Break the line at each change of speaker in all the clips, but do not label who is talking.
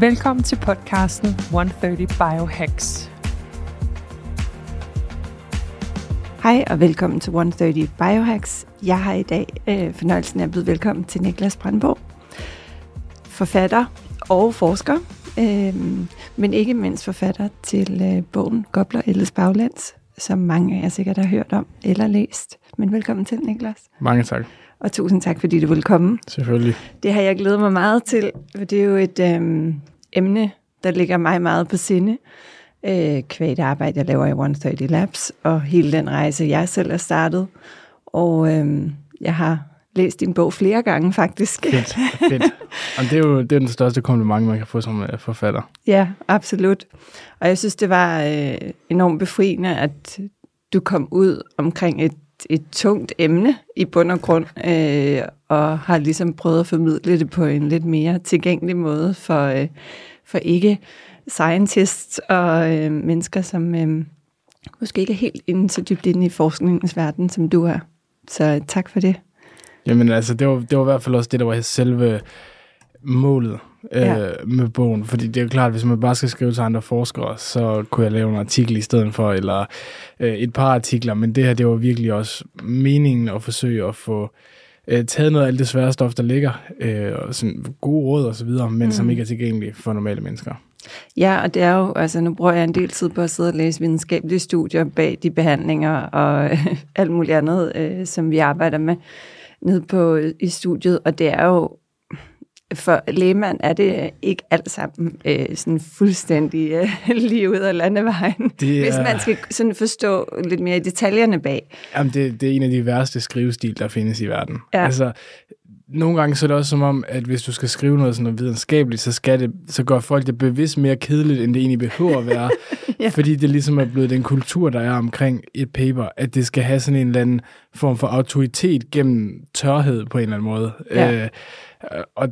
Velkommen til podcasten 130 Biohacks.
Hej og velkommen til 130 Biohacks. Jeg har i dag øh, fornøjelsen af at byde velkommen til Niklas Brandborg, forfatter og forsker, øh, men ikke mindst forfatter til øh, bogen Gobler Elles Baglands, som mange af jer sikkert har hørt om eller læst. Men velkommen til, Niklas.
Mange tak.
Og tusind tak, fordi du vil komme.
Selvfølgelig.
Det har jeg glædet mig meget til, for det er jo et øh, emne, der ligger mig meget på sinde øh, kvæg det arbejde, jeg laver i 130 Labs, og hele den rejse, jeg selv har startet. Og øh, jeg har læst din bog flere gange, faktisk.
Fedt, fedt. Og det er jo det er den største kompliment, man kan få som øh, forfatter.
Ja, absolut. Og jeg synes, det var øh, enormt befriende, at du kom ud omkring et, et tungt emne i bund og grund, øh, og har ligesom prøvet at formidle det på en lidt mere tilgængelig måde for, øh, for ikke scientists og øh, mennesker, som øh, måske ikke er helt inde så dybt inde i forskningens verden, som du er. Så øh, tak for det.
Jamen altså, det var, det var i hvert fald også det, der var selve målet øh, ja. med bogen. Fordi det er jo klart, at hvis man bare skal skrive til andre forskere, så kunne jeg lave en artikel i stedet for, eller øh, et par artikler. Men det her, det var virkelig også meningen at forsøge at få øh, taget noget af alt det svære stof, der ligger, øh, og sådan gode råd og så videre, men mm. som ikke er tilgængelige for normale mennesker.
Ja, og det er jo, altså nu bruger jeg en del tid på at sidde og læse videnskabelige studier bag de behandlinger og øh, alt muligt andet, øh, som vi arbejder med nede på i studiet, og det er jo for lægemand er det ikke alt sammen øh, sådan fuldstændig øh, lige ud af landevejen, det er, hvis man skal sådan forstå lidt mere i detaljerne bag.
Jamen, det, det er en af de værste skrivestil, der findes i verden. Ja. Altså, nogle gange så er det også som om, at hvis du skal skrive noget sådan noget videnskabeligt, så, skal det, så gør folk det bevidst mere kedeligt, end det egentlig behøver at være. ja. Fordi det ligesom er blevet den kultur, der er omkring et paper, at det skal have sådan en eller anden form for autoritet gennem tørhed på en eller anden måde. Ja. Øh, og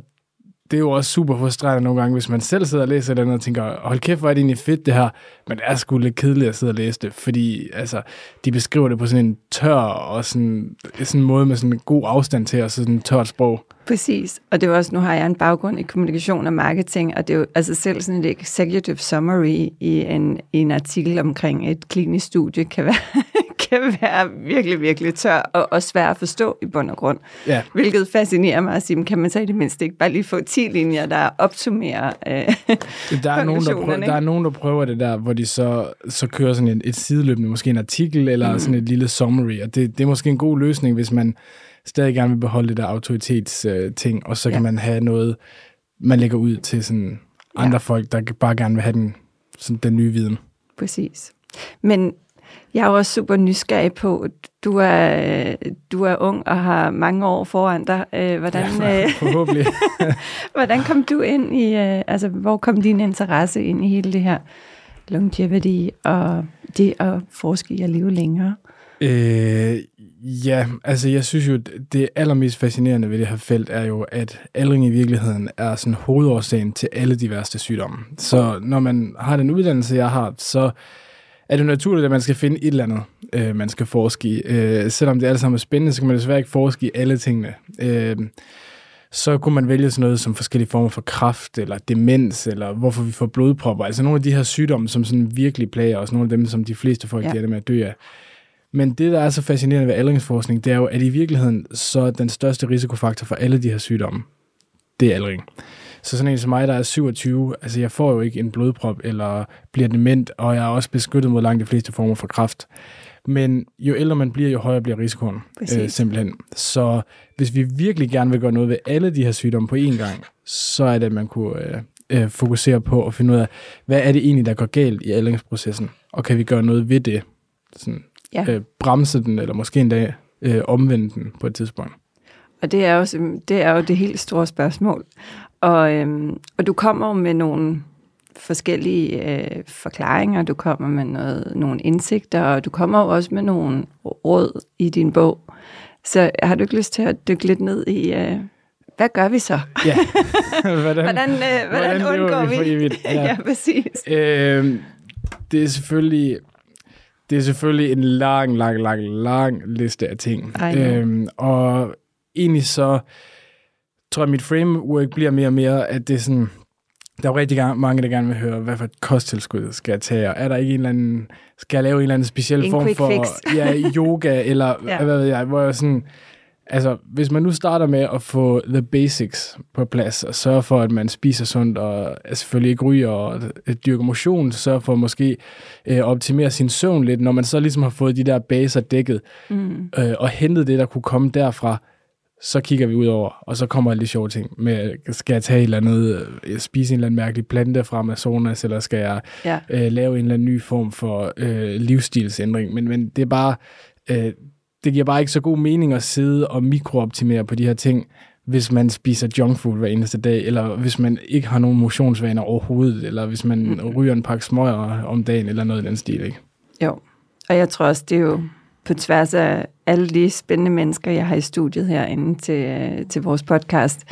det er jo også super frustrerende nogle gange, hvis man selv sidder og læser det og tænker, hold kæft, hvor er det egentlig fedt det her, men det er sgu lidt kedeligt at sidde og læse det, fordi altså, de beskriver det på sådan en tør og sådan, sådan en måde med sådan en god afstand til, og sådan en tørt sprog.
Præcis, og det er også, nu har jeg en baggrund i kommunikation og marketing, og det er jo altså selv sådan et executive summary i en, i en artikel omkring et klinisk studie, kan være, kan være virkelig, virkelig tør og, og svær at forstå i bund og grund. Ja. Hvilket fascinerer mig at sige, kan man så i det mindste ikke bare lige få 10 linjer, der opsummerer øh,
der er, nogen, der, prøver, der er nogen, der prøver det der, hvor de så, så kører sådan et, et sideløbende, måske en artikel eller mm. sådan et lille summary, og det, det er måske en god løsning, hvis man stadig gerne vil beholde det der autoritetsting, øh, og så ja. kan man have noget, man lægger ud til sådan andre ja. folk, der bare gerne vil have den, sådan den nye viden.
Præcis. Men jeg er også super nysgerrig på, du er, du er ung og har mange år foran dig. Øh, hvordan,
ja, forhåbentlig.
hvordan kom du ind i, øh, altså hvor kom din interesse ind i hele det her longevity og det at forske i at leve længere?
Øh, ja, altså jeg synes jo, det allermest fascinerende ved det her felt er jo, at aldring i virkeligheden er sådan hovedårsagen til alle de værste sygdomme. Så når man har den uddannelse, jeg har, så er det naturligt, at man skal finde et eller andet, øh, man skal forske i. Øh, selvom det alle sammen er spændende, så kan man desværre ikke forske i alle tingene. Øh, så kunne man vælge sådan noget som forskellige former for kræft, eller demens, eller hvorfor vi får blodpropper. Altså nogle af de her sygdomme, som sådan virkelig plager os, nogle af dem, som de fleste folk ja. med at dø af. Men det, der er så fascinerende ved aldringsforskning, det er jo, at i virkeligheden, så den største risikofaktor for alle de her sygdomme, det er aldring. Så sådan en som mig, der er 27, altså jeg får jo ikke en blodprop eller bliver dement, og jeg er også beskyttet mod langt de fleste former for kræft. Men jo ældre man bliver, jo højere bliver risikoen øh, simpelthen. Så hvis vi virkelig gerne vil gøre noget ved alle de her sygdomme på én gang, så er det, at man kunne øh, øh, fokusere på at finde ud af, hvad er det egentlig, der går galt i aldringsprocessen, og kan vi gøre noget ved det? Sådan, ja. øh, bremse den, eller måske endda øh, omvende den på et tidspunkt.
Og det er, jo, det er jo det helt store spørgsmål. Og, øhm, og du kommer med nogle forskellige øh, forklaringer, du kommer med noget, nogle indsigter, og du kommer jo også med nogle råd i din bog. Så har du ikke lyst til at dykke lidt ned i, øh, hvad gør vi så?
Ja. hvordan,
Hvordan, øh, hvordan,
hvordan
undgår
vi
vi? Ja.
Ja.
præcis.
Øhm, det er selvfølgelig det er selvfølgelig en lang, lang, lang, lang liste af ting. Øhm, og egentlig så tror jeg, mit framework bliver mere og mere, at det er sådan, der er jo rigtig mange, der gerne vil høre, hvad for et kosttilskud skal jeg tage, og er der ikke en eller anden, skal jeg lave en eller anden speciel
En
form for
fix.
ja, yoga, eller
ja.
hvad ved jeg, hvor jeg sådan, altså hvis man nu starter med at få the basics på plads, og sørge for, at man spiser sundt, og selvfølgelig ikke ryger, og øh, dyrker motion, sørge for at måske øh, optimere sin søvn lidt, når man så ligesom har fået de der baser dækket,
Mm.
øh, og hentet det, der kunne komme derfra, så kigger vi ud over, og så kommer alle de sjove ting med, skal jeg tage et eller andet, øh, spise en eller anden mærkelig plante fra Amazonas, eller skal jeg
Ja.
øh, lave en eller anden ny form for øh, livsstilsændring, men, men det er bare, øh, det giver bare ikke så god mening at sidde og mikrooptimere på de her ting, hvis man spiser junkfood hver eneste dag, eller hvis man ikke har nogen motionsvaner overhovedet, eller hvis man
Mm.
ryger en pakke smøger om dagen, eller noget i den stil, ikke?
Jo, og jeg tror også, det er jo på tværs af alle de spændende mennesker, jeg har i studiet herinde til, øh, til vores podcast,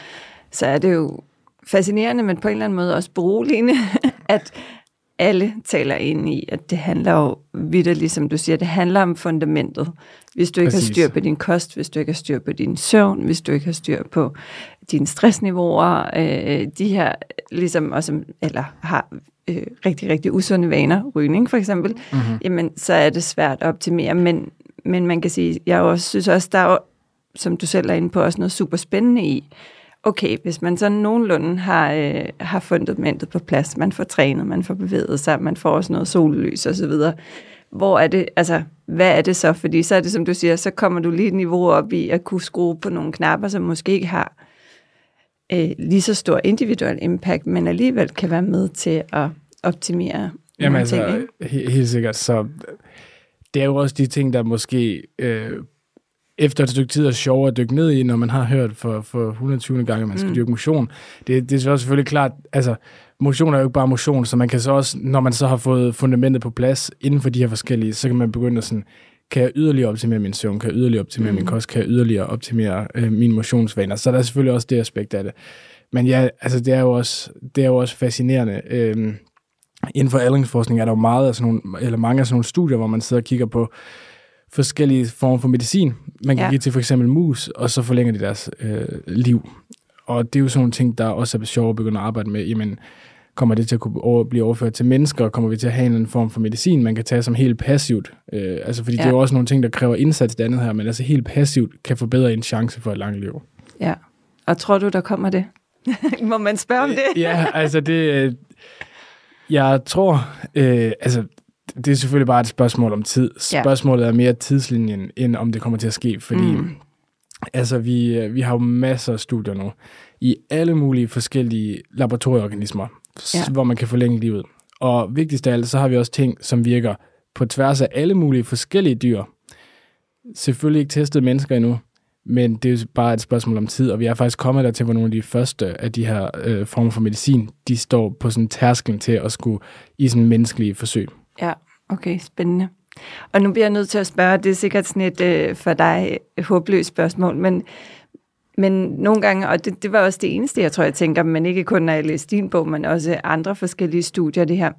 så er det jo fascinerende, men på en eller anden måde også beroligende, at alle taler ind i, at det handler jo videre, ligesom du siger, det handler om fundamentet. Hvis du ikke
Præcis.
har styr på din kost, hvis du ikke har styr på din søvn, hvis du ikke har styr på dine stressniveauer, øh, de her, ligesom også, eller har øh, rigtig, rigtig usunde vaner, rygning for eksempel, mm-hmm. jamen så er det svært at optimere. Men, men man kan sige, jeg også, synes også, der er jo, som du selv er inde på, også noget super spændende i, okay, hvis man sådan nogenlunde har, øh, har fundamentet på plads, man får trænet, man får bevæget sig, man får også noget sollys og så videre, hvor er det, altså, hvad er det så? Fordi så er det, som du siger, så kommer du lige et niveau op i at kunne skrue på nogle knapper, som måske ikke har øh, lige så stor individuel impact, men alligevel kan være med til at optimere
Jamen altså,
ting,
helt sikkert. Så det er jo også de ting, der måske øh, efter et stykke tid er sjovere at dykke ned i, når man har hørt for, for 120. gang, at man skal
Mm.
dyrke motion. Det, det er selvfølgelig klart, altså motion er jo ikke bare motion, så man kan så også, når man så har fået fundamentet på plads inden for de her forskellige, så kan man begynde at sådan, kan jeg yderligere optimere min søvn, kan jeg yderligere optimere mm. min kost, kan jeg yderligere optimere øh, mine motionsvaner. Så der er selvfølgelig også det aspekt af det. Men ja, altså det er jo også, det er jo også fascinerende. Øhm, inden for aldringsforskning er der jo meget af sådan nogle, eller mange af sådan nogle studier, hvor man sidder og kigger på forskellige former for medicin. Man kan
Ja.
give til for eksempel mus, og så forlænger de deres øh, liv. Og det er jo sådan nogle ting, der også er sjovt at begynde at arbejde med. Jamen, kommer det til at kunne over, blive overført til mennesker? Kommer vi til at have en eller anden form for medicin, man kan tage som helt passivt? Øh, altså, fordi ja. det er jo også nogle ting, der kræver indsats det andet her, men altså helt passivt kan forbedre en chance for et langt liv.
Ja. Og tror du, der kommer det? Må man spørge om det?
ja, altså det... øh, Jeg tror... Øh, altså, det er selvfølgelig bare et spørgsmål om tid.
Ja.
Spørgsmålet er mere tidslinjen, end om det kommer til at ske, fordi...
Mm.
Altså, vi, øh, vi har jo masser af studier nu i alle mulige forskellige laboratorieorganismer,
Ja.
hvor man kan forlænge livet. Og vigtigst af alt, så har vi også ting, som virker på tværs af alle mulige forskellige dyr. Selvfølgelig ikke testet mennesker endnu, men det er jo bare et spørgsmål om tid, og vi er faktisk kommet der til, hvor nogle af de første af de her øh, former for medicin, de står på sådan en tærskel til at skulle i sådan menneskelige forsøg.
Ja, okay, spændende. Og nu bliver jeg nødt til at spørge, det er sikkert sådan et øh, for dig øh, håbløst spørgsmål, men, men nogle gange, og det, det var også det eneste, jeg tror, jeg tænker, men ikke kun når jeg læste din bog, men også andre forskellige studier, det her.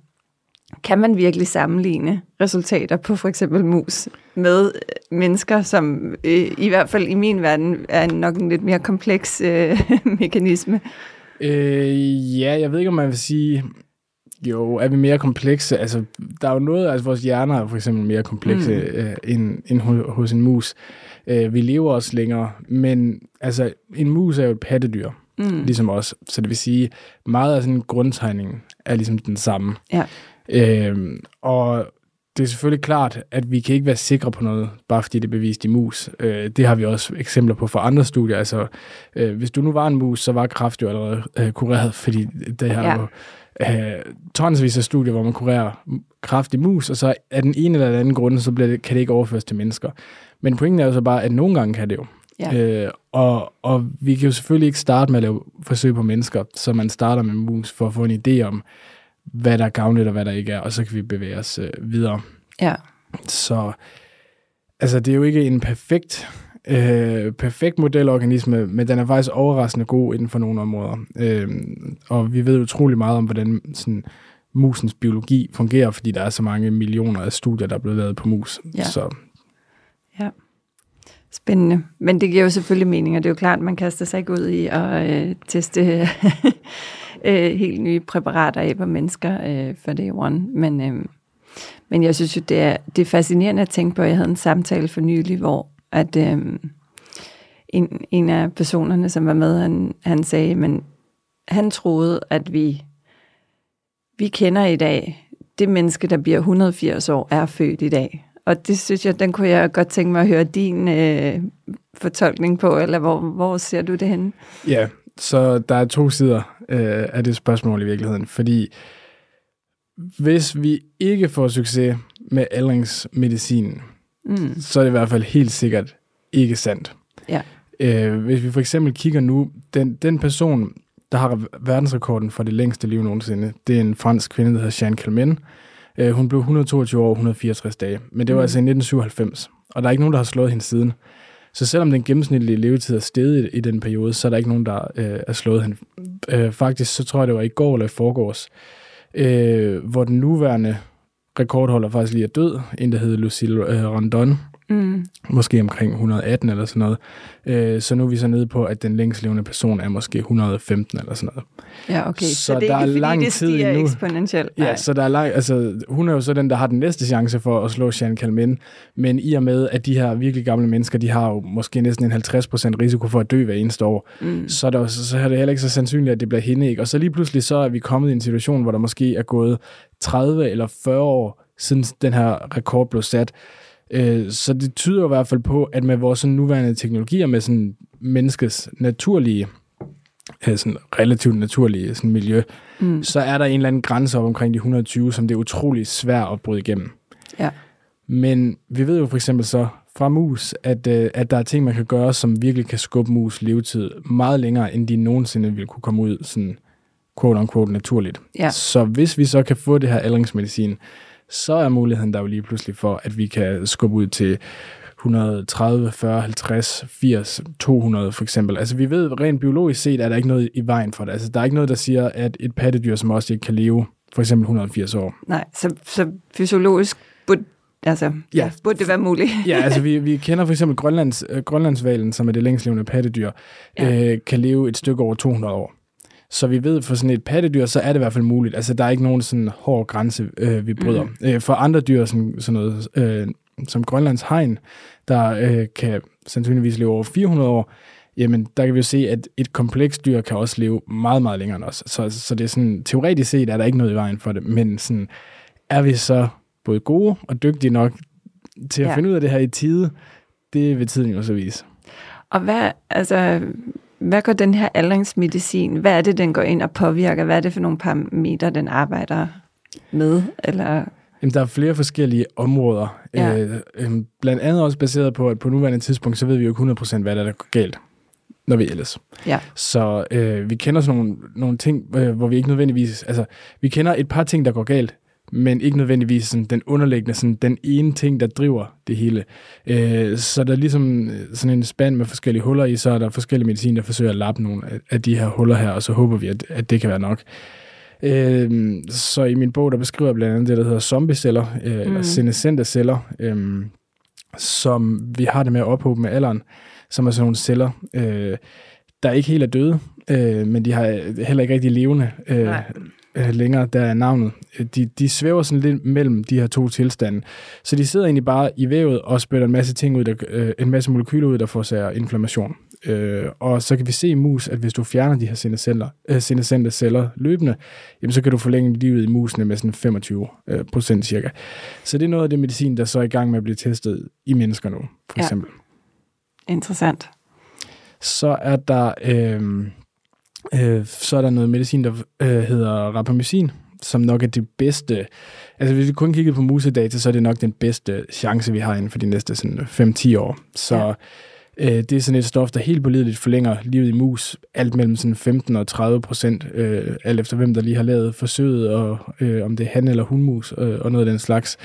Kan man virkelig sammenligne resultater på for eksempel mus med øh, mennesker, som øh, i hvert fald i min verden er nok en lidt mere kompleks øh, mekanisme?
Øh, ja, jeg ved ikke, om man vil sige, jo, er vi mere komplekse? Altså, der er jo noget, altså vores hjerner er for eksempel mere komplekse
Mm.
øh, end, end ho- hos en mus. Øh, vi lever også længere, men altså, en mus er jo et pattedyr,
Mm.
ligesom os. Så det vil sige, meget af sådan grundtegningen er ligesom den samme.
Ja.
Øhm, og det er selvfølgelig klart, at vi kan ikke være sikre på noget, bare fordi det er bevist i mus. Øh, det har vi også eksempler på fra andre studier. Altså, øh, hvis du nu var en mus, så var kræft jo allerede øh, kureret, fordi det har
Ja.
ja. jo øh, tonsvis af studier, hvor man kurerer kræft i mus, og så af den ene eller den anden grund, så bliver det, kan det ikke overføres til mennesker. Men pointen er jo så bare, at nogle gange kan det jo.
Ja.
Øh, og, og vi kan jo selvfølgelig ikke starte med at lave forsøg på mennesker, så man starter med mus for at få en idé om, hvad der er gavnligt og hvad der ikke er, og så kan vi bevæge os øh, videre.
Ja.
Så altså, det er jo ikke en perfekt, øh, perfekt modelorganisme, men den er faktisk overraskende god inden for nogle områder. Øh, og vi ved utrolig meget om, hvordan sådan, musens biologi fungerer, fordi der er så mange millioner af studier, der er blevet lavet på mus.
Ja.
Så
Ja. Spændende. Men det giver jo selvfølgelig mening, og det er jo klart, at man kaster sig ikke ud i at øh, teste øh, helt nye præparater af på mennesker øh, for day one. Men, øh, men jeg synes jo, det er, det er fascinerende at tænke på. Jeg havde en samtale for nylig, hvor at, øh, en, en af personerne, som var med, han, han sagde, men han troede, at vi, vi kender i dag, det menneske, der bliver 180 år, er født i dag. Og det synes jeg, den kunne jeg godt tænke mig at høre din øh, fortolkning på, eller hvor, hvor ser du det henne?
Ja, så der er to sider øh, af det spørgsmål i virkeligheden, fordi hvis vi ikke får succes med aldringsmedicinen,
Mm.
så er det i hvert fald helt sikkert ikke sandt.
Ja.
Øh, hvis vi for eksempel kigger nu, den, den person, der har verdensrekorden for det længste liv nogensinde, det er en fransk kvinde, der hedder Jeanne Calment. Øh, hun blev 122 år og 164 dage, men det var
Mm.
altså i 1997, og der er ikke nogen, der har slået hende siden. Så selvom den gennemsnitlige levetid er steget i, i den periode, så er der ikke nogen, der øh, er slået hende. Øh, faktisk, så tror jeg, det var i går eller i forgårs, øh, hvor den nuværende rekordholder faktisk lige er død, en der hedder Lucille øh, Rondon,
Mm.
måske omkring 118 eller sådan noget. Øh, så nu er vi så nede på, at den længst levende person er måske 115 eller sådan noget.
Ja, okay. Så,
Så
det er
der er
ikke, fordi
lang
det
tid endnu.
eksponentielt.
Ja, så der er lang, altså, hun er jo så den, der har den næste chance for at slå Jeanne Calment, men i og med, at de her virkelig gamle mennesker, de har jo måske næsten en 50% risiko for at dø hver eneste år,
Mm.
så er, der, så, så er det heller ikke så sandsynligt, at det bliver hende, ikke? Og så lige pludselig så er vi kommet i en situation, hvor der måske er gået 30 eller 40 år, siden den her rekord blev sat. Øh, Så det tyder i hvert fald på, at med vores sådan nuværende teknologier, med sådan menneskets naturlige, øh, sådan relativt naturlige sådan miljø,
Mm.
så er der en eller anden grænse op omkring de 120, som det er utrolig svært at bryde igennem.
Ja.
Men vi ved jo for eksempel så fra mus, at, øh, at der er ting, man kan gøre, som virkelig kan skubbe mus levetid meget længere, end de nogensinde ville kunne komme ud sådan quote unquote naturligt.
Ja.
Så hvis vi så kan få det her aldringsmedicin, så er muligheden der jo lige pludselig for, at vi kan skubbe ud til 130, 40, 50, 80, 200 for eksempel. Altså vi ved rent biologisk set, at der ikke noget i vejen for det. Altså der er ikke noget, der siger, at et pattedyr som også ikke kan leve for eksempel 180 år.
Nej, så, så fysiologisk burde, altså, ja. Burde det være muligt.
Ja, altså vi, vi kender for eksempel Grønlands, øh, Grønlandsvalen, som er det længst levende pattedyr,
ja.
øh, kan leve et stykke over 200 år. Så vi ved, for sådan et pattedyr, så er det i hvert fald muligt. Altså, der er ikke nogen sådan hård grænse, øh, vi bryder. Mm. Øh, for andre dyr, sådan, sådan noget, øh, som Grønlands hegn, der øh, kan sandsynligvis leve over 400 år, jamen, der kan vi jo se, at et komplekst dyr kan også leve meget, meget længere end os. Så, så det er sådan, teoretisk set er der ikke noget i vejen for det, men sådan, er vi så både gode og dygtige nok til at
Ja.
finde ud af det her i tide, det vil tiden jo så vise.
Og hvad, altså, hvad går den her aldringsmedicin, hvad er det, den går ind og påvirker? Hvad er det for nogle parametre, den arbejder med? Eller,
Jamen, der er flere forskellige områder.
Ja.
Øh, øh, blandt andet også baseret på, at på nuværende tidspunkt, så ved vi jo ikke 100% hvad der, er, går galt, når vi ældes.
ja,
Så øh, vi kender sådan nogle, nogle ting, øh, hvor vi ikke nødvendigvis... Altså, vi kender et par ting, der går galt, men ikke nødvendigvis sådan, den underliggende, sådan, den ene ting, der driver det hele. Øh, så der er ligesom øh, sådan en spand med forskellige huller i, så er der forskellige medicin, der forsøger at lappe nogle af, af de her huller her, og så håber vi, at, at det kan være nok. Øh, så i min bog, der beskriver jeg blandt andet det, der hedder zombieceller, øh, mm. eller senescente celler, øh, som vi har det med at ophobe med alderen, som er sådan nogle celler, øh, der ikke helt er døde, øh, men de har heller ikke rigtig levende øh,
Nej.
Øh, længere, der er navnet. Øh, De, de svæver sådan lidt mellem de her to tilstande. Så de sidder egentlig bare i vævet og spytter en masse ting ud, der, øh, en masse molekyler ud, der forårsager inflammation. Øh, og så kan vi se i mus, at hvis du fjerner de her senescenter, øh, senescente celler løbende, jamen så kan du forlænge livet i musene med sådan 25 øh, procent cirka. Så det er noget af det medicin, der så er i gang med at blive testet i mennesker nu, for
Ja.
eksempel.
interessant.
Så er der øh, øh, så er der noget medicin, der øh, hedder rapamycin, som nok er det bedste. Altså hvis vi kun kigger på musedata, så er det nok den bedste chance, vi har inden for de næste sådan, 5-10 år. Så
ja.
Øh, det er sådan et stof, der helt pålideligt forlænger livet i mus, alt mellem sådan 15 og 30 procent, øh, alt efter hvem der lige har lavet forsøget, og øh, om det er han eller hunmus, øh, og noget af den slags.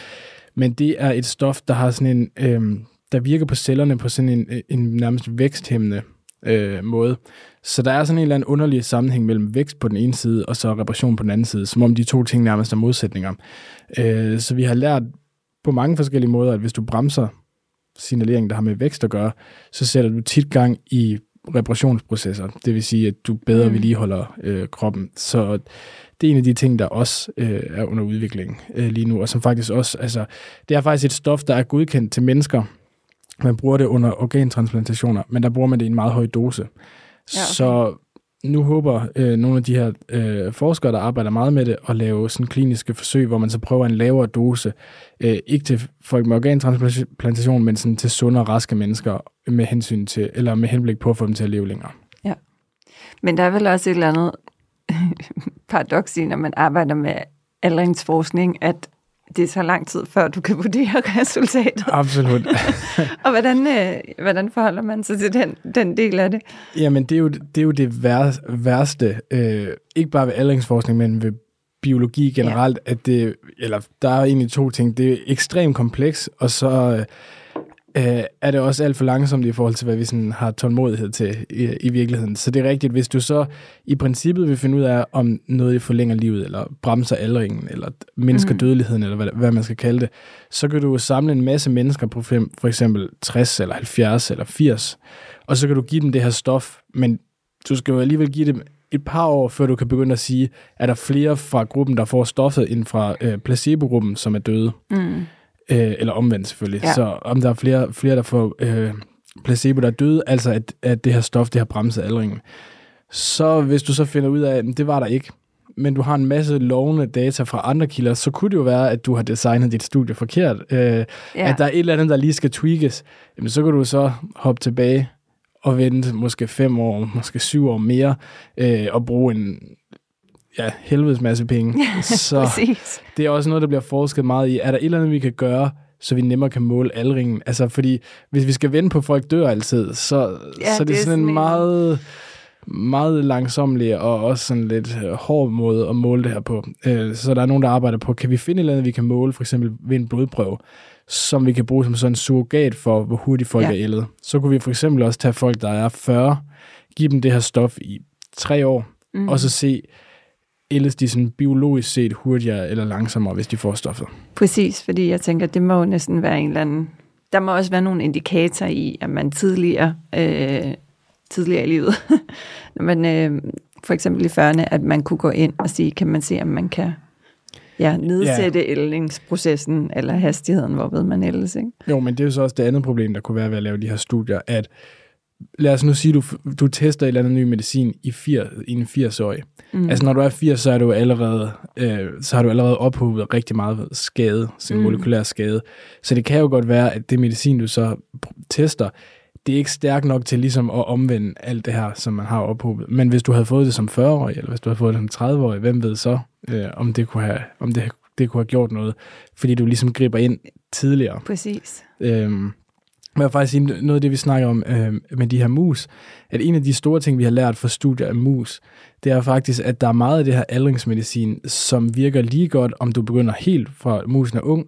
Men det er et stof, der har sådan en, øh, der virker på cellerne på sådan en, en nærmest væksthæmmende øh, måde. Så der er sådan en eller anden underlig sammenhæng mellem vækst på den ene side, og så reparation på den anden side, som om de to ting nærmest er modsætninger. Øh, så vi har lært på mange forskellige måder, at hvis du bremser signalering, der har med vækst at gøre, så sætter du tit gang i reparationsprocesser. Det vil sige, at du bedre mm. vedligeholder øh, kroppen. Så det er en af de ting, der også øh, er under udvikling øh, lige nu, og som faktisk også, altså, det er faktisk et stof, der er godkendt til mennesker. Man bruger det under organtransplantationer, men der bruger man det i en meget høj dose. Ja, okay. Så nu håber øh, nogle af de her øh, forskere, der arbejder meget med det, at lave sådan kliniske forsøg, hvor man så prøver en lavere dose, øh, ikke til folk med organtransplantation, men sådan til sunde og raske mennesker med hensyn til, eller med henblik på at få dem til at leve længere.
Ja, men der er vel også et eller andet paradoks i, når man arbejder med aldringsforskning, at det så lang tid, før du kan vurdere resultatet.
Absolut.
og hvordan, øh, hvordan forholder man sig til den, den del af det?
Jamen, det er jo det, er jo det værste, øh, ikke bare ved aldringsforskning, men ved biologi generelt, ja. at det, eller der er egentlig to ting. Det er ekstremt kompleks, og så øh, øh, er det også alt for langsomt i forhold til, hvad vi sådan har tålmodighed til i, i virkeligheden. Så det er rigtigt, hvis du så i princippet vil finde ud af, om noget forlænger livet, eller bremser aldringen, eller mindsker mm. dødeligheden, eller hvad, hvad man skal kalde det, så kan du samle en masse mennesker på fem, for eksempel 60, eller 70, eller 80, og så kan du give dem det her stof, men du skal jo alligevel give dem et par år, før du kan begynde at sige, er der flere fra gruppen, der får stoffet, end fra øh, placebo-gruppen, som er døde. Mm. Øh, eller omvendt selvfølgelig. Ja. Så om der er flere, flere der får øh, placebo, der er døde, altså at, at det her stof, det har bremset aldringen. Så hvis du så finder ud af, at det var der ikke, men du har en masse lovende data fra andre kilder, så kunne det jo være, at du har designet dit studie forkert. Øh, ja. At der er et eller andet, der lige skal tweakes. Jamen, så kan du så hoppe tilbage og vente måske fem år, måske syv år mere, øh, og bruge en ja, helvedes masse penge.
så Præcis.
det er også noget, der bliver forsket meget i. Er der et eller andet, vi kan gøre, så vi nemmere kan måle aldringen? Altså, fordi hvis vi skal vente på, at folk dør altid, så, ja, så det er det sådan en meget meget langsomlig og også sådan lidt øh, hård måde at måle det her på. Øh, så der er nogen, der arbejder på, kan vi finde et eller andet, vi kan måle, for eksempel ved en blodprøve, som vi kan bruge som sådan en surrogat for, hvor hurtigt folk ja. er ældet. Så kunne vi for eksempel også tage folk, der er 40, give dem det her stof i tre år, mm. og så se, ældes de sådan biologisk set hurtigere eller langsommere, hvis de får stoffet.
Præcis, fordi jeg tænker, det må jo næsten være en eller anden... Der må også være nogle indikatorer i, at man tidligere, øh, tidligere i livet, når man øh, for eksempel i 40'erne, at man kunne gå ind og sige, kan man se, om man kan ja, nedsætte ja. ældningsprocessen eller hastigheden, hvorved man ældes, ikke?
Jo, men det er jo så også det andet problem, der kunne være ved at lave de her studier, at lad os nu sige, du, du tester et eller andet ny medicin i, 80, i en 80-årig. Mm. Altså når du er 80, så, er du allerede, øh, så har du allerede ophobet rigtig meget skade, sin mm. molekylær skade. Så det kan jo godt være, at det medicin, du så tester, det er ikke stærkt nok til ligesom at omvende alt det her, som man har ophobet. Men hvis du havde fået det som 40-årig, eller hvis du havde fået det som 30-årig, hvem ved så, øh, om det kunne have, om det, det kunne have gjort noget, fordi du ligesom griber ind tidligere.
Præcis.
Øhm, jeg vil faktisk sige noget af det, vi snakker om øh, med de her mus, at en af de store ting, vi har lært fra studier af mus, det er faktisk, at der er meget af det her aldringsmedicin, som virker lige godt, om du begynder helt fra musen er ung,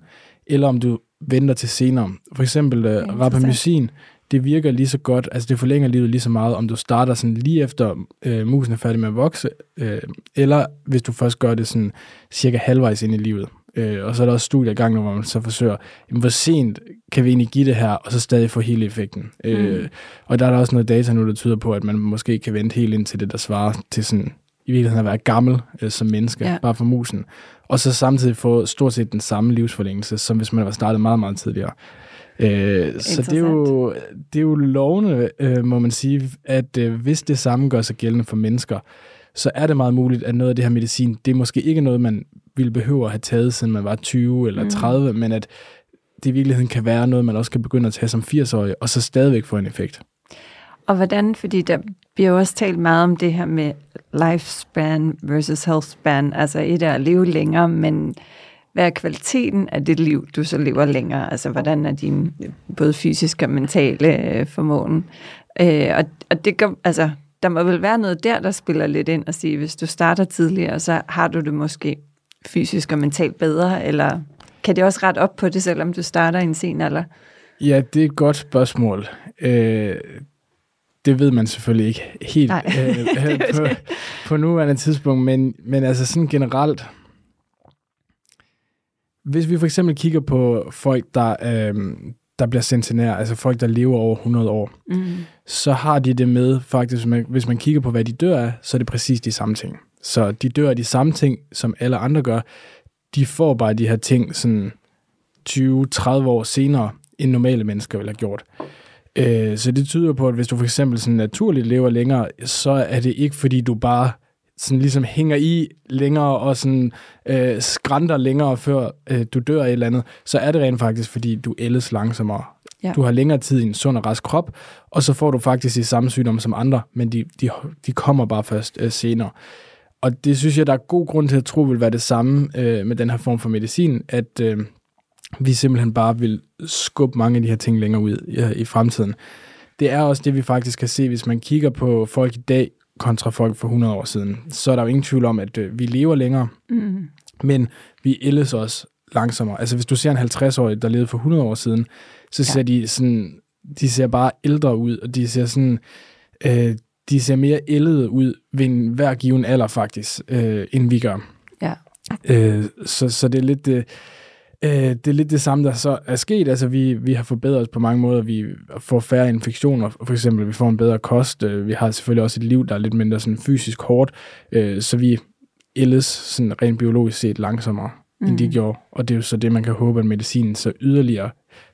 eller om du venter til senere. For eksempel uh, rapamycin, det virker lige så godt, altså det forlænger livet lige så meget, om du starter sådan lige efter øh, musen er færdig med at vokse, øh, eller hvis du først gør det sådan cirka halvvejs ind i livet. Øh, og så er der også studier i gang, hvor man så forsøger, jamen, hvor sent kan vi egentlig give det her, og så stadig få hele effekten. Øh, mm. Øh, og der er der også noget data nu, der tyder på, at man måske kan vente helt ind til det, der svarer til sådan, i virkeligheden at være gammel øh, som menneske, ja. bare for musen. Og så samtidig få stort set den samme livsforlængelse, som hvis man var startet meget, meget tidligere. Øh, så det er, jo, det er jo lovende, øh, må man sige, at øh, hvis det samme gør sig gældende for mennesker, så er det meget muligt, at noget af det her medicin, det er måske ikke noget, man ville behøve at have taget, siden man var 20 eller 30, mm. men at det i virkeligheden kan være noget, man også kan begynde at tage som 80-årig, og så stadigvæk få en effekt.
Og hvordan, fordi der bliver jo også talt meget om det her med lifespan versus health span, altså et er at leve længere, men hvad er kvaliteten af det liv, du så lever længere? Altså, hvordan er din både fysiske og mentale øh, formåen? Øh, og, og det gør, altså, der må vel være noget der, der spiller lidt ind og sige, hvis du starter tidligere, så har du det måske fysisk og mentalt bedre, eller kan det også rette op på det, selvom du starter i en sen alder?
Ja, det er et godt spørgsmål. Øh, det ved man selvfølgelig ikke helt øh, på, på nuværende tidspunkt, men, men altså sådan generelt, hvis vi for eksempel kigger på folk, der, øh, der bliver centenær, altså folk, der lever over 100 år, mm. så har de det med faktisk, hvis man, hvis man kigger på, hvad de dør af, så er det præcis de samme ting. Så de dør af de samme ting, som alle andre gør. De får bare de her ting sådan 20-30 år senere, end normale mennesker ville have gjort. Øh, så det tyder på, at hvis du for eksempel sådan naturligt lever længere, så er det ikke fordi du bare sådan ligesom hænger i længere og sådan øh, skrænter længere, før øh, du dør af et eller andet, så er det rent faktisk, fordi du ældes langsommere. Ja. Du har længere tid i en sund og rask krop, og så får du faktisk de samme sygdomme som andre, men de, de, de kommer bare først øh, senere. Og det synes jeg, der er god grund til at tro vil være det samme øh, med den her form for medicin, at øh, vi simpelthen bare vil skubbe mange af de her ting længere ud i, i fremtiden. Det er også det, vi faktisk kan se, hvis man kigger på folk i dag kontra folk for 100 år siden. Så er der jo ingen tvivl om, at øh, vi lever længere, mm. men vi ældes også langsommere. Altså hvis du ser en 50-årig, der levede for 100 år siden, så ser ja. de sådan, de ser bare ældre ud, og de ser sådan, øh, de ser mere ældede ud ved en hver given alder faktisk, øh, end vi gør.
Ja.
Øh, så, så det er lidt... Øh, Øh, det er lidt det samme, der så er sket. Altså, vi, vi har forbedret os på mange måder. Vi får færre infektioner, for eksempel. Vi får en bedre kost. Øh, vi har selvfølgelig også et liv, der er lidt mindre sådan fysisk hårdt. Øh, så vi ældes sådan rent biologisk set langsommere, mm. end de mm. gjorde. Og det er jo så det, man kan håbe, at medicinen så yderligere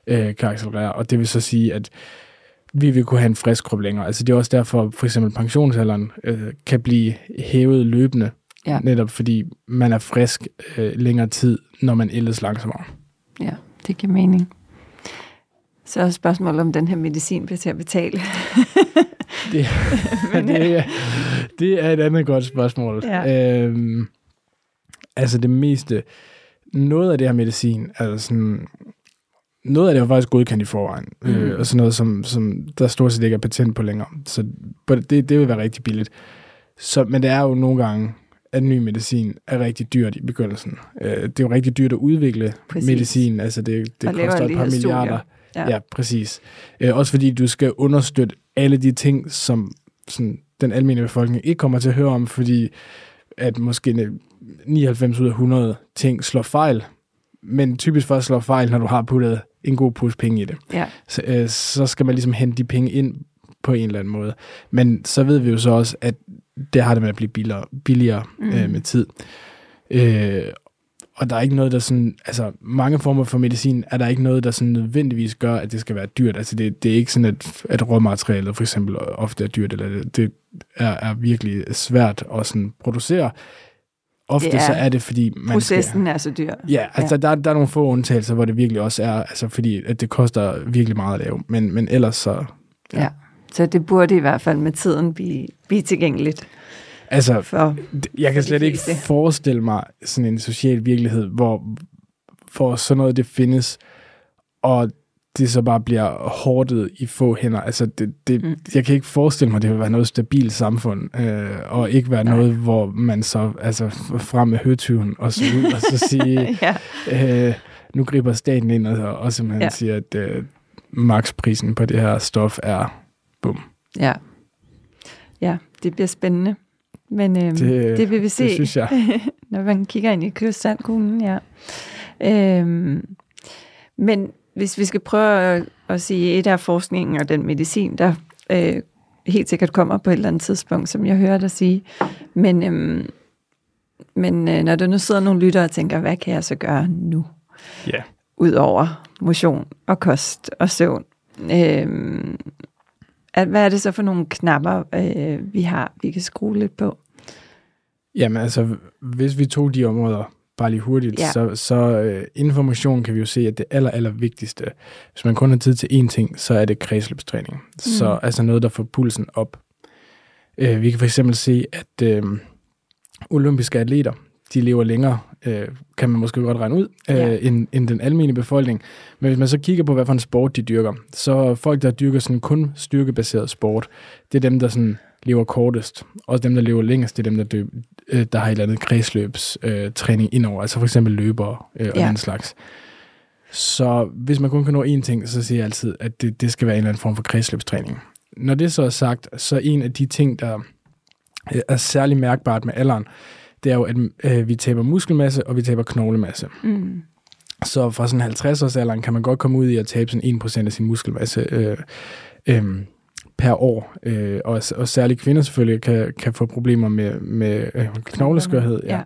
øh, kan accelerere. Og det vil så sige, at vi vil kunne have en frisk krop længere. Altså det er også derfor, for eksempel pensionsalderen øh, kan blive hævet løbende, ja. netop fordi man er frisk øh, længere tid, når man ældes langsommere.
Ja, det giver mening. Så er spørgsmålet, om den her medicin bliver til at betale.
det, Men, det, er, det er et andet godt spørgsmål. Ja. Øhm, altså det meste, noget af det her medicin, altså sådan, noget af det er faktisk godkendt i forvejen, mm. øh, og sådan noget, som, som der stort set ikke er patent på længere. Så det, det vil være rigtig billigt. Så, men det er jo nogle gange at ny medicin er rigtig dyrt i begyndelsen. Øh, det er jo rigtig dyrt at udvikle præcis. medicin, altså det, det koster et par milliarder. Ja. ja, præcis. Øh, også fordi du skal understøtte alle de ting, som sådan, den almindelige befolkning ikke kommer til at høre om, fordi at måske 99 ud af 100 ting slår fejl, men typisk først slår fejl, når du har puttet en god pus penge i det.
Ja.
Så, øh, så skal man ligesom hente de penge ind på en eller anden måde. Men så ved vi jo så også, at det har det med at blive billigere, billigere mm. øh, med tid. Øh, og der er ikke noget, der sådan, altså mange former for medicin, er der ikke noget, der sådan nødvendigvis gør, at det skal være dyrt. Altså det, det er ikke sådan, at, at råmaterialet for eksempel ofte er dyrt, eller det, det er, er virkelig svært at sådan producere. Ofte er, så er det, fordi man
Processen
skal,
er så dyr.
Ja, altså ja. Der, der er nogle få undtagelser, hvor det virkelig også er, altså fordi at det koster virkelig meget at lave. Men, men ellers så...
Ja. ja. Så det burde i hvert fald med tiden blive, blive tilgængeligt.
Altså, for, jeg kan slet ikke forestille mig sådan en social virkelighed, hvor, hvor sådan noget det findes, og det så bare bliver hårdet i få hænder. Altså, det, det, mm. jeg kan ikke forestille mig, at det vil være noget stabilt samfund, øh, og ikke være Nej. noget, hvor man så altså, frem med høtyven og så ud, og så sige, ja. øh, nu griber staten ind og, og simpelthen ja. siger, at øh, maksprisen på det her stof er Bum.
Ja. Ja, det bliver spændende. Men øhm, det, det vil vi se,
det synes jeg.
når man kigger ind i krystalkuglen. Ja. Øhm, men hvis vi skal prøve at, at sige, et af forskningen og den medicin, der øh, helt sikkert kommer på et eller andet tidspunkt, som jeg hører dig sige. Men, øhm, men øh, når der nu sidder nogle lyttere og tænker, hvad kan jeg så gøre nu?
Ja. Yeah.
Udover motion og kost og søvn. Øhm, at, hvad er det så for nogle knapper, øh, vi har, vi kan skrue lidt på?
Jamen altså, hvis vi tog de områder bare lige hurtigt, ja. så, så uh, information kan vi jo se, at det aller, aller vigtigste, hvis man kun har tid til én ting, så er det kredsløbstræning. Mm. Så altså noget, der får pulsen op. Uh, vi kan for eksempel se, at uh, olympiske atleter, de lever længere, øh, kan man måske godt regne ud, øh,
Ja.
end, end den almindelige befolkning. Men hvis man så kigger på, hvad for en sport de dyrker, så folk, der dyrker sådan kun styrkebaseret sport, det er dem, der sådan lever kortest. Og dem, der lever længst, det er dem, der, dø, øh, der har et eller andet kredsløbstræning øh, indover, altså for eksempel løbere øh, og
Ja.
den slags. Så hvis man kun kan nå én ting, så siger jeg altid, at det, det skal være en eller anden form for kredsløbstræning. Når det så er sagt, så en af de ting, der øh, er særlig mærkbart med alderen, det er jo, at øh, vi taber muskelmasse, og vi taber knoglemasse.
Mm.
Så fra sådan 50 alderen kan man godt komme ud i at tabe sådan 1% af sin muskelmasse øh, øh, per år. Øh, og, og særligt kvinder selvfølgelig kan, kan få problemer med, med øh, knogleskørhed.
Ja.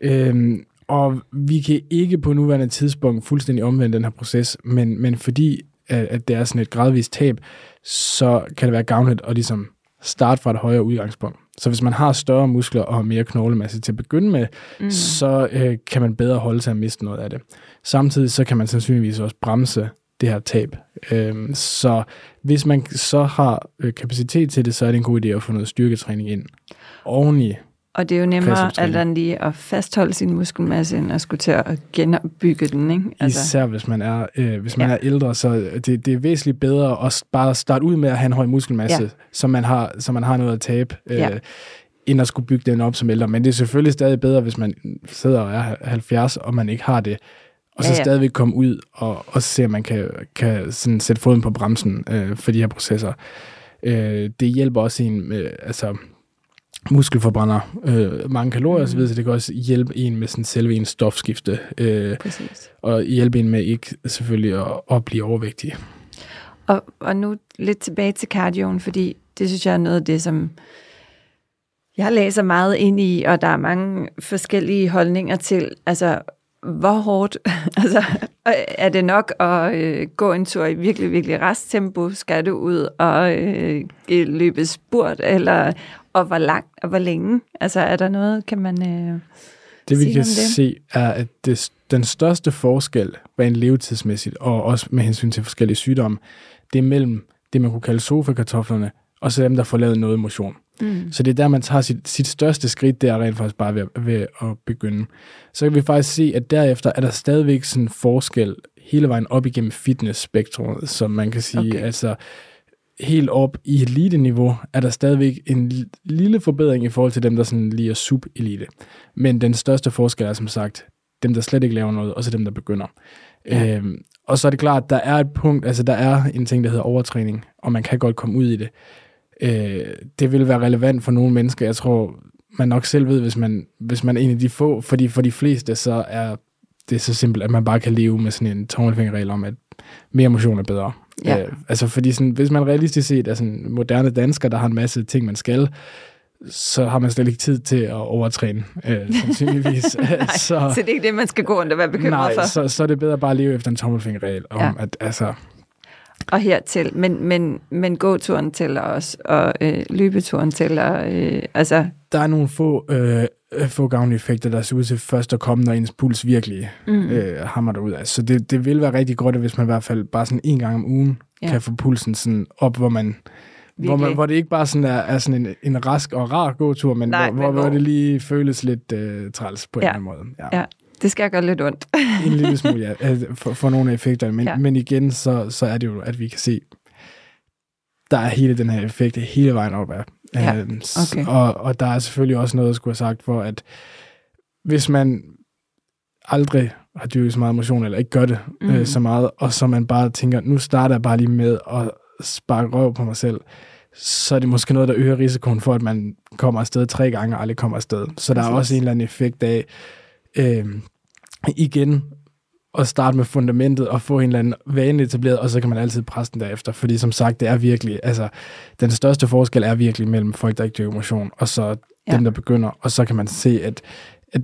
Øhm, og vi kan ikke på nuværende tidspunkt fuldstændig omvende den her proces, men, men fordi at, at det er sådan et gradvist tab, så kan det være gavnligt at ligesom starte fra et højere udgangspunkt. Så hvis man har større muskler og mere knoglemasse til at begynde med, mm. så øh, kan man bedre holde sig at miste noget af det. Samtidig så kan man sandsynligvis også bremse det her tab. Øhm, så hvis man så har øh, kapacitet til det, så er det en god idé at få noget styrketræning ind oveni.
Og det er jo nemmere alt andet lige at fastholde sin muskelmasse, end at skulle til at genopbygge den, ikke?
Altså, Især hvis man er, øh, hvis man
Ja.
er ældre, så det, det er væsentligt bedre at bare starte ud med at have en høj muskelmasse,
Ja.
så, man har, så man har noget at tabe, øh,
Ja.
end at skulle bygge den op som ældre. Men det er selvfølgelig stadig bedre, hvis man sidder og er 70, og man ikke har det, og så
Ja,
ja, stadigvæk komme ud og, og se, om man kan, kan sådan sætte foden på bremsen øh, for de her processer. Øh, det hjælper også en med, altså, muskelforbrænder øh, mange kalorier osv., så det kan også hjælpe en med sådan selve en stofskifte. Øh,
Præcis.
og hjælpe en med ikke selvfølgelig at, at blive overvægtig.
Og, og nu lidt tilbage til cardioen, fordi det synes jeg er noget af det, som jeg læser meget ind i, og der er mange forskellige holdninger til, altså hvor hårdt, altså er det nok at øh, gå en tur i virkelig, virkelig resttempo, skal du ud og øh, løbe spurt, eller og hvor langt og hvor længe? Altså er der noget, kan man... Øh,
Det vi
Sig
kan
det.
se er, at det, den største forskel, rent levetidsmæssigt, og også med hensyn til forskellige sygdomme, det er mellem det, man kunne kalde sofakartoflerne, og så dem, der får lavet noget motion.
mm,
Så det er der, man tager sit, sit største skridt, det er rent faktisk bare ved, ved at begynde. Så kan vi faktisk se, at derefter er der stadigvæk sådan en forskel hele vejen op igennem fitness-spektrumet, som man kan sige,
okay.
altså helt op i elite-niveau, er der stadigvæk en lille forbedring i forhold til dem, der sådan lige er sub-elite. Men den største forskel er som sagt dem, der slet ikke laver noget, og så dem, der begynder.
Ja.
Ja. Øhm, og så er det klart, at der er et punkt, altså der er en ting, der hedder overtræning, og man kan godt komme ud i det. Øh, det vil være relevant for nogle mennesker. Jeg tror, man nok selv ved, hvis man, hvis man er en af de få, fordi for de fleste, så er det så simpelt, at man bare kan leve med sådan en tommelfingerregel om, at mere motion er bedre.
Ja.
Øh, altså fordi sådan, hvis man realistisk set er sådan moderne dansker, der har en masse ting, man skal, så har man slet ikke tid til at overtræne, øh, sandsynligvis. så,
så det er ikke det, man skal gå rundt og være bekymret
nej,
for.
så, så er det bedre bare at leve efter en tommelfingerregel, om
Ja.
at altså,
Og hertil, men, men, men gåturen tæller også, og øh, løbeturen tæller, øh, altså,
der er nogle få, øh, øh, få gavnlige effekter, der ser ud til først at komme, når ens puls virkelig
mm,
øh, hammer derud af. Så det, det vil være rigtig godt, hvis man i hvert fald bare sådan en gang om ugen
Ja.
kan få pulsen sådan op, hvor man, hvor, man, hvor det ikke bare sådan er, er sådan en, en rask og rar gåtur, men,
Nej,
hvor,
men
hvor,
hvor-
det lige føles lidt øh, træls på
Ja.
en eller anden måde. Ja.
Ja. det skal gøre lidt ondt.
En lille smule, ja, øh, for, for nogle af effekterne. Men,
Ja.
men igen, så, så er det jo, at vi kan se, der er hele den her effekt hele vejen op af.
Ja,
Øhm,
okay.
og, og der er selvfølgelig også noget, jeg skulle have sagt, for at hvis man aldrig har dyrket så meget motion, eller ikke gør det
Mm.
øh, så meget, og så man bare tænker, nu starter jeg bare lige med at sparke røv på mig selv, så er det måske noget, der øger risikoen for, at man kommer afsted tre gange og aldrig kommer afsted. Så der er også en eller anden effekt af, øh, igen, at starte med fundamentet og få en eller anden vane etableret, og så kan man altid presse den derefter. Fordi som sagt, det er virkelig, altså, den største forskel er virkelig mellem folk, der ikke dyrker motion, og så
Ja.
dem, der begynder. Og så kan man se, at, at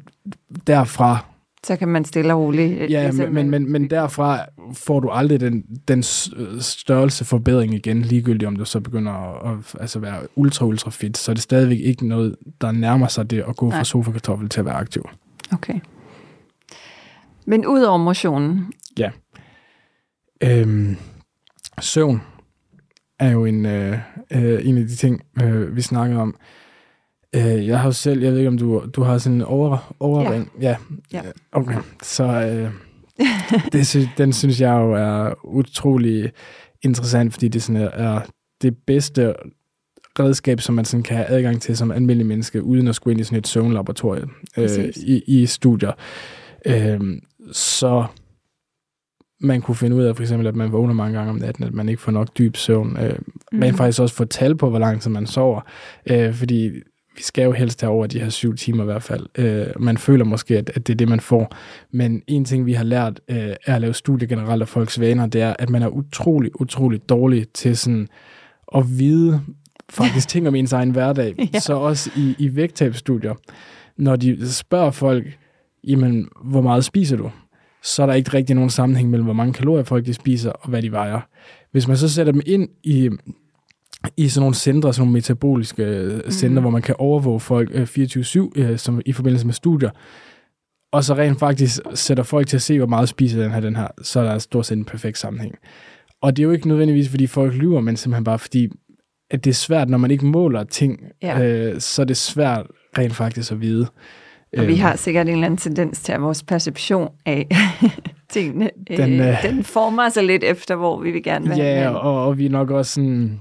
derfra,
Så kan man stille og roligt. øh,
ja,
ligesom,
men, men, men derfra får du aldrig den, den s- størrelse forbedring igen, ligegyldigt om du så begynder at, at altså være ultra, ultra fit. Så er det stadigvæk ikke noget, der nærmer sig det at gå
Nej.
fra sofa-kartoffel til at være aktiv.
Okay. Men ud over motionen,
Øhm, søvn er jo en, øh, øh, en af de ting, øh, vi snakkede om. Øh, jeg har jo selv, jeg ved ikke om du, du har sådan en over, overring. Ja.
Ja.
Okay, så øh, det, sy- den synes jeg jo er utrolig interessant, fordi det sådan er, er det bedste redskab, som man sådan kan have adgang til som almindelig menneske, uden at skulle ind i sådan et søvnlaboratorium øh, i, i studier. Øh, så man kunne finde ud af for eksempel, at man vågner mange gange om natten, at man ikke får nok dyb søvn. Øh, mm. Man faktisk også få tal på, hvor lang tid man sover. Øh, fordi vi skal jo helst have over de her syv timer i hvert fald. Øh, man føler måske, at, at det er det, man får. Men en ting, vi har lært øh, er at lave studier generelt af folks vaner, det er, at man er utrolig, utrolig dårlig til sådan at vide faktisk ting om ens egen hverdag.
Ja.
Så også i, i vægttabsstudier, når de spørger folk, jamen, hvor meget spiser du? Så er der ikke rigtig nogen sammenhæng mellem, hvor mange kalorier folk de spiser, og hvad de vejer. Hvis man så sætter dem ind i, i sådan nogle centre, sådan nogle metaboliske mm. centre, hvor man kan overvåge folk øh, 24-7 øh, som, i forbindelse med studier, og så rent faktisk sætter folk til at se, hvor meget spiser den her, den her, så er der stort set en perfekt sammenhæng. Og det er jo ikke nødvendigvis, fordi folk lyver, men simpelthen bare fordi, at det er svært, når man ikke måler ting,
Ja.
øh, så er det svært rent faktisk at vide.
Og vi
Øhm,
har sikkert en eller anden tendens til, at vores perception af tingene, den,
Den,
øh,
øh,
den former sig lidt efter, hvor vi vil gerne være.
Ja, og, og vi er nok også sådan,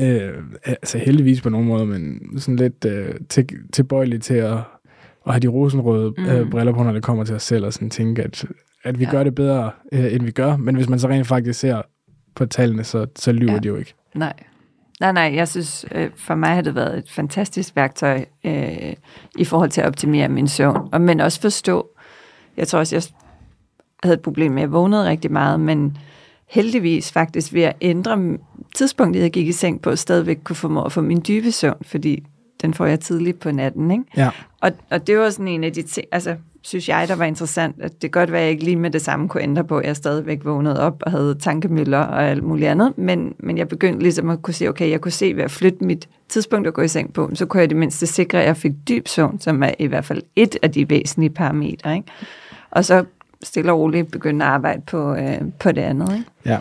øh, altså heldigvis på nogle måder, men sådan lidt øh, til, tilbøjelige til at, at have de rosenrøde mm. øh, briller på, når det kommer til os selv, og sådan tænke, at, at vi
Ja.
gør det bedre, øh, end vi gør. Men hvis man så rent faktisk ser på tallene, så, så lyver
ja.
de jo ikke.
Nej. Nej, nej, jeg synes, øh, for mig har det været et fantastisk værktøj øh, i forhold til at optimere min søvn, og, men også forstå, jeg tror også, jeg havde et problem med, at jeg vågnede rigtig meget, men heldigvis faktisk ved at ændre tidspunktet, jeg gik i seng på, stadigvæk kunne formå at få min dybe søvn, fordi den får jeg tidligt på natten, ikke?
Ja.
Og, og det var sådan en af de ting, altså synes jeg, der var interessant, at det godt være, at jeg ikke lige med det samme kunne ændre på, jeg stadigvæk vågnede op og havde tankemøller og alt muligt andet, men, men jeg begyndte ligesom at kunne se, okay, jeg kunne se ved at flytte mit tidspunkt at gå i seng på, så kunne jeg i det mindste sikre, at jeg fik dyb søvn, som er i hvert fald et af de væsentlige parametre, ikke? Og så stille og roligt begynde at arbejde på, øh, på det andet, ikke?
Ja.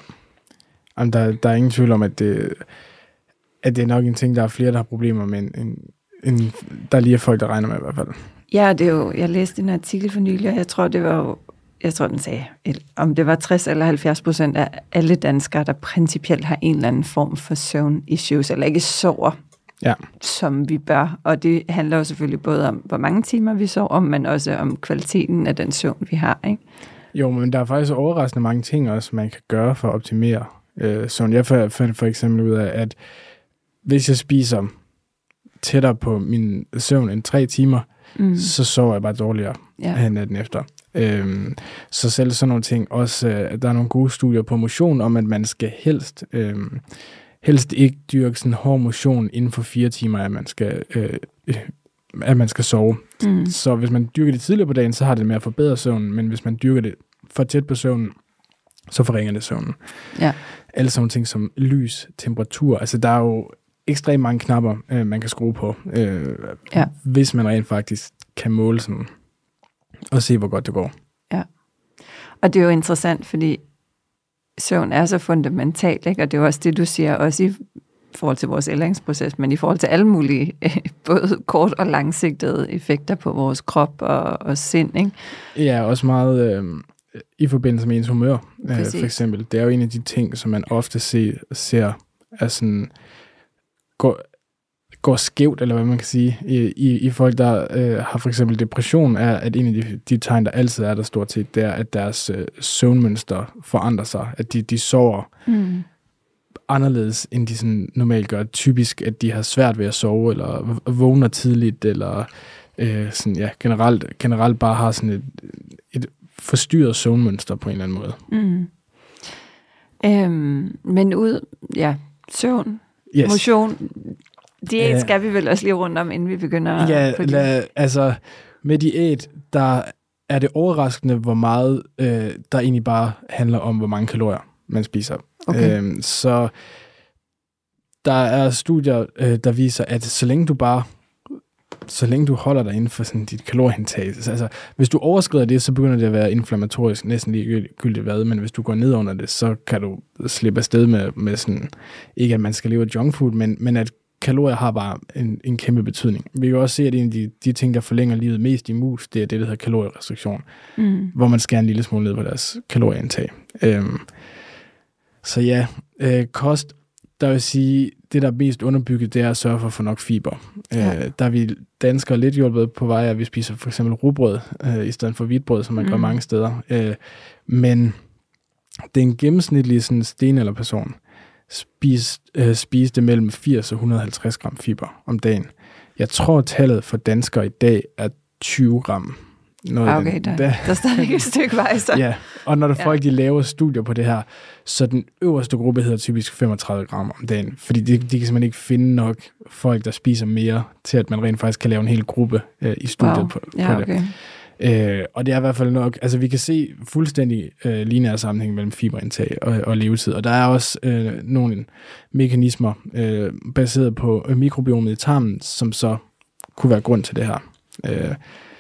Jamen, der, der er ingen tvivl om, at det, at det er nok en ting, der er flere, der har problemer med, end, end, end der lige er folk, der regner med i hvert fald.
Ja, det er jo, jeg læste en artikel for nylig, og jeg tror, det var jo, jeg tror, den sagde, om det var 60 eller 70 procent af alle danskere, der principielt har en eller anden form for søvn-issues, eller ikke sover,
Ja.
som vi bør. Og det handler jo selvfølgelig både om, hvor mange timer vi sover, men også om kvaliteten af den søvn, vi har. Ikke?
Jo, men der er faktisk overraskende mange ting også, man kan gøre for at optimere øh, søvn. Jeg fandt for eksempel ud af, at hvis jeg spiser tættere på min søvn end tre timer, mm. så sover jeg bare dårligere
Ja.
ja. natten efter. Øhm, så selv sådan nogle ting. Også, øh, der er nogle gode studier på motion om, at man skal helst, øhm, helst ikke dyrke sådan hård motion inden for fire timer, at man skal, øh, øh, at man skal sove.
Mm.
Så hvis man dyrker det tidligere på dagen, så har det med at forbedre søvnen, men hvis man dyrker det for tæt på søvnen, så forringer det søvnen.
Ja.
Alle sådan nogle ting som lys, temperatur, altså der er jo ekstremt mange knapper, øh, man kan skrue på, øh,
Ja.
hvis man rent faktisk kan måle sådan, og se, hvor godt det går.
Og det er jo interessant, fordi søvn er så fundamentalt, ikke? og det er også det, du siger, også i forhold til vores ældringsproces, men i forhold til alle mulige, både kort- og langsigtede effekter på vores krop og, og sind. Ikke?
Ja, også meget øh, i forbindelse med ens humør, øh, for eksempel. Det er jo en af de ting, som man ofte se, ser, er sådan, går, går skævt, eller hvad man kan sige, i, i, i folk, der øh, har for eksempel depression, er, at en af de, de tegn, der altid er der stort set, det er, at deres øh, søvnmønster forandrer sig. At de, de sover
Mm.
anderledes, end de sådan normalt gør. Typisk, at de har svært ved at sove, eller vågner tidligt, eller øh, sådan, ja, generelt, generelt bare har sådan et, et forstyrret søvnmønster på en eller anden måde.
Mm. Øhm, men ud, ja, søvn,
Yes.
motion, diæt
Ja.
skal vi vel også lige rundt om, inden vi begynder
Ja,
på
la, altså med diæt, der er det overraskende, hvor meget øh, der egentlig bare handler om, hvor mange kalorier man spiser.
Okay.
Øhm, så der er studier, øh, der viser, at så længe du bare så længe du holder dig inden for sådan dit kalorieindtag, så altså, hvis du overskrider det, så begynder det at være inflammatorisk, næsten ligegyldigt hvad, men hvis du går ned under det, så kan du slippe afsted med, med sådan, ikke at man skal leve af junkfood, men, men at kalorier har bare en, en kæmpe betydning. Vi kan også se, at en af de, de ting, der forlænger livet mest i mus, det er det, der hedder kalorierestriktion,
Mm.
hvor man skærer en lille smule ned på deres kalorieindtag. Øhm, så ja, øh, kost, der vil sige, det der er mest underbygget, det er at sørge for at få nok fiber.
Ja.
Øh, der er vi danskere lidt hjulpet på vej, at vi spiser for eksempel rugbrød, øh, i stedet for hvidtbrød, som man mm. gør mange steder. Øh, men den gennemsnitlige sådan, stenalderperson spis, øh, spiste mellem 80 og 150 gram fiber om dagen. Jeg tror, tallet for danskere i dag er 20 gram. Noget
Okay,
den-
der, der er stadig et stykke vej, så.
Ja, og når der
Ja.
folk de laver studier på det her, så den øverste gruppe hedder typisk 35 gram om dagen, fordi de, de kan simpelthen ikke finde nok folk, der spiser mere, til at man rent faktisk kan lave en hel gruppe øh, i studiet
Wow.
på, på
Ja,
det.
okay.
Øh, og det er i hvert fald nok, altså vi kan se fuldstændig øh, lineær sammenhæng mellem fiberindtag og, og levetid, og der er også øh, nogle mekanismer øh, baseret på mikrobiomet i tarmen, som så kunne være grund til det her. Øh,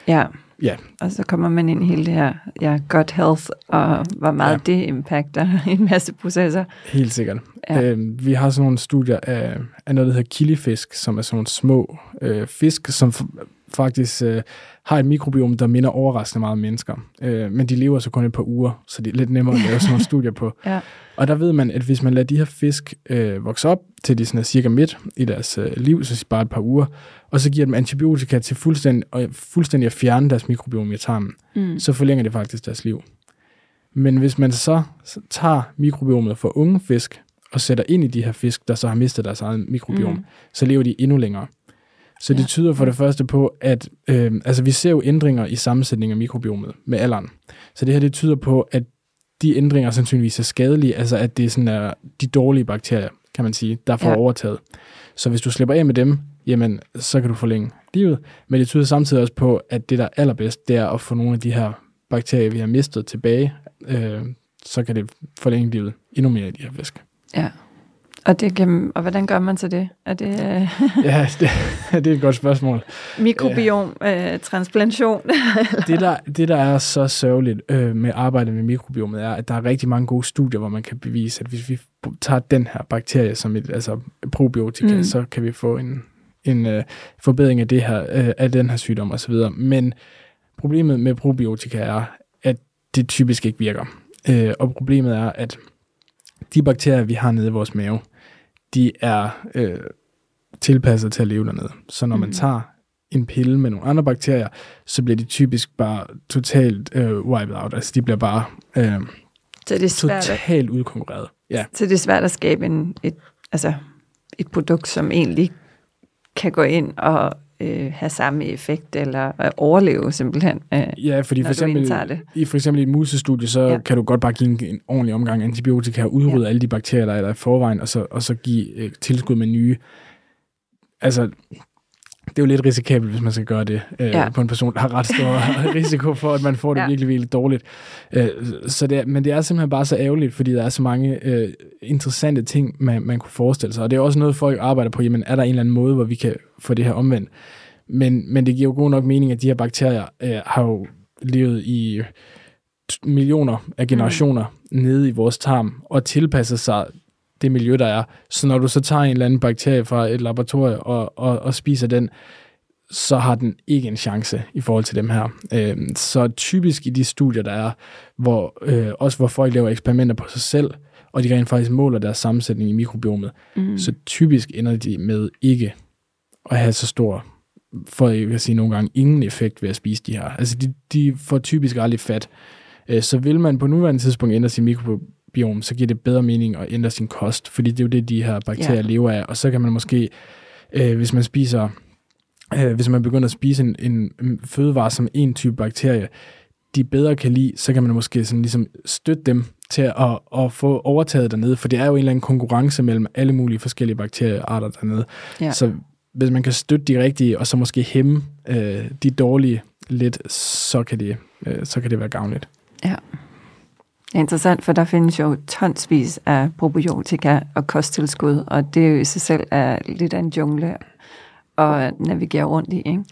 Ja.
Ja.
Og så kommer man ind i hele det her ja, gut health, og hvor meget
Ja.
det impacter en masse processer.
Helt sikkert.
Ja.
Øh, vi har sådan nogle studier af, af noget, der hedder kildefisk, som er sådan nogle små øh, fisk, som faktisk øh, har et mikrobiom, der minder overraskende meget om mennesker. Øh, men de lever så kun et par uger, så det er lidt nemmere at lave sådan nogle studier på.
Ja.
Og der ved man, at hvis man lader de her fisk øh, vokse op, til de sådan er cirka midt i deres øh, liv, så bare et par uger, og så giver dem antibiotika til fuldstændig, og fuldstændig at fjerne deres mikrobiom i tarmen,
Mm.
så forlænger det faktisk deres liv. Men hvis man så tager mikrobiomet for unge fisk og sætter ind i de her fisk, der så har mistet deres eget mikrobiom,
mm.
så lever de endnu længere. Så det tyder for det første på, at øh, altså vi ser jo ændringer i sammensætningen af mikrobiomet med alderen. Så det her det tyder på, at de ændringer sandsynligvis er skadelige, altså at det er sådan er de dårlige bakterier, kan man sige, der får
Ja.
overtaget. Så hvis du slipper af med dem, jamen så kan du forlænge livet. Men det tyder samtidig også på, at det der er allerbedst, det er at få nogle af de her bakterier, vi har mistet tilbage, øh, så kan det forlænge livet endnu mere i de her fisk.
Ja. Og, det kan, og hvordan gør man så det? Er det øh,
ja, det, det er et godt spørgsmål.
mikrobiom, øh, transplantation?
det, der, det, der er så sørgeligt øh, med arbejdet med mikrobiomet, er, at der er rigtig mange gode studier, hvor man kan bevise, at hvis vi tager den her bakterie som et altså probiotika,
mm.
så kan vi få en, en øh, forbedring af, det her, øh, af den her sygdom osv. Men problemet med probiotika er, at det typisk ikke virker. Øh, og problemet er, at de bakterier, vi har nede i vores mave, de er øh, tilpasset til at leve dernede. Så når man
Mhm.
tager en pille med nogle andre bakterier, så bliver de typisk bare totalt øh, wiped out. Altså de bliver bare øh,
så, det er svært, at-
totalt udkonkurreret. Ja,
så det er svært at skabe en, et, altså, et produkt, som egentlig kan gå ind og øh, have samme effekt, eller øh, overleve simpelthen. Øh,
ja fordi for eksempel,
det.
i for eksempel i et musestudie, så
ja.
kan du godt bare give en, en ordentlig omgang antibiotika og udrydde ja. alle de bakterier, der er der i forvejen, og så, og så give øh, tilskud med nye. Altså, det er jo lidt risikabelt, hvis man skal gøre det øh,
Ja.
på en person, der har ret stor risiko for, at man får det
Ja.
virkelig, virkelig dårligt. Øh, så det er, men det er simpelthen bare så ærgerligt, fordi der er så mange øh, interessante ting, man, man kunne forestille sig. Og det er også noget, folk arbejder på. Jamen, er der en eller anden måde, hvor vi kan få det her omvendt? Men, men det giver jo god nok mening, at de her bakterier øh, har jo levet i millioner af generationer mm. nede i vores tarm og tilpasset sig det miljø, der er. Så når du så tager en eller anden bakterie fra et laboratorium og, og, og spiser den, så har den ikke en chance i forhold til dem her. Øh, så typisk i de studier, der er, hvor, øh, også hvor folk laver eksperimenter på sig selv, og de rent faktisk måler deres sammensætning i mikrobiomet,
mm.
så typisk ender de med ikke at have så stor, for jeg vil sige nogle gange, ingen effekt ved at spise de her. Altså de, de får typisk aldrig fat. Øh, Så vil man på nuværende tidspunkt ændre sin mikrobiom, så giver det bedre mening at ændre sin kost, fordi det er jo det, de her bakterier
ja.
lever af. Og så kan man måske, øh, hvis man spiser, øh, hvis man begynder at spise en, en en fødevare som en type bakterie, de bedre kan lide, så kan man måske sådan ligesom støtte dem til at, at få overtaget dernede, for det er jo en eller anden konkurrence mellem alle mulige forskellige bakteriearter dernede.
Ja.
Så hvis man kan støtte de rigtige, og så måske hæmme øh, de dårlige lidt, så kan det, øh, så kan det være gavnligt.
Ja. Er interessant, for der findes jo tonsvis af probiotika og kosttilskud, og det er jo i sig selv er lidt af en jungle at navigere rundt i. Ikke?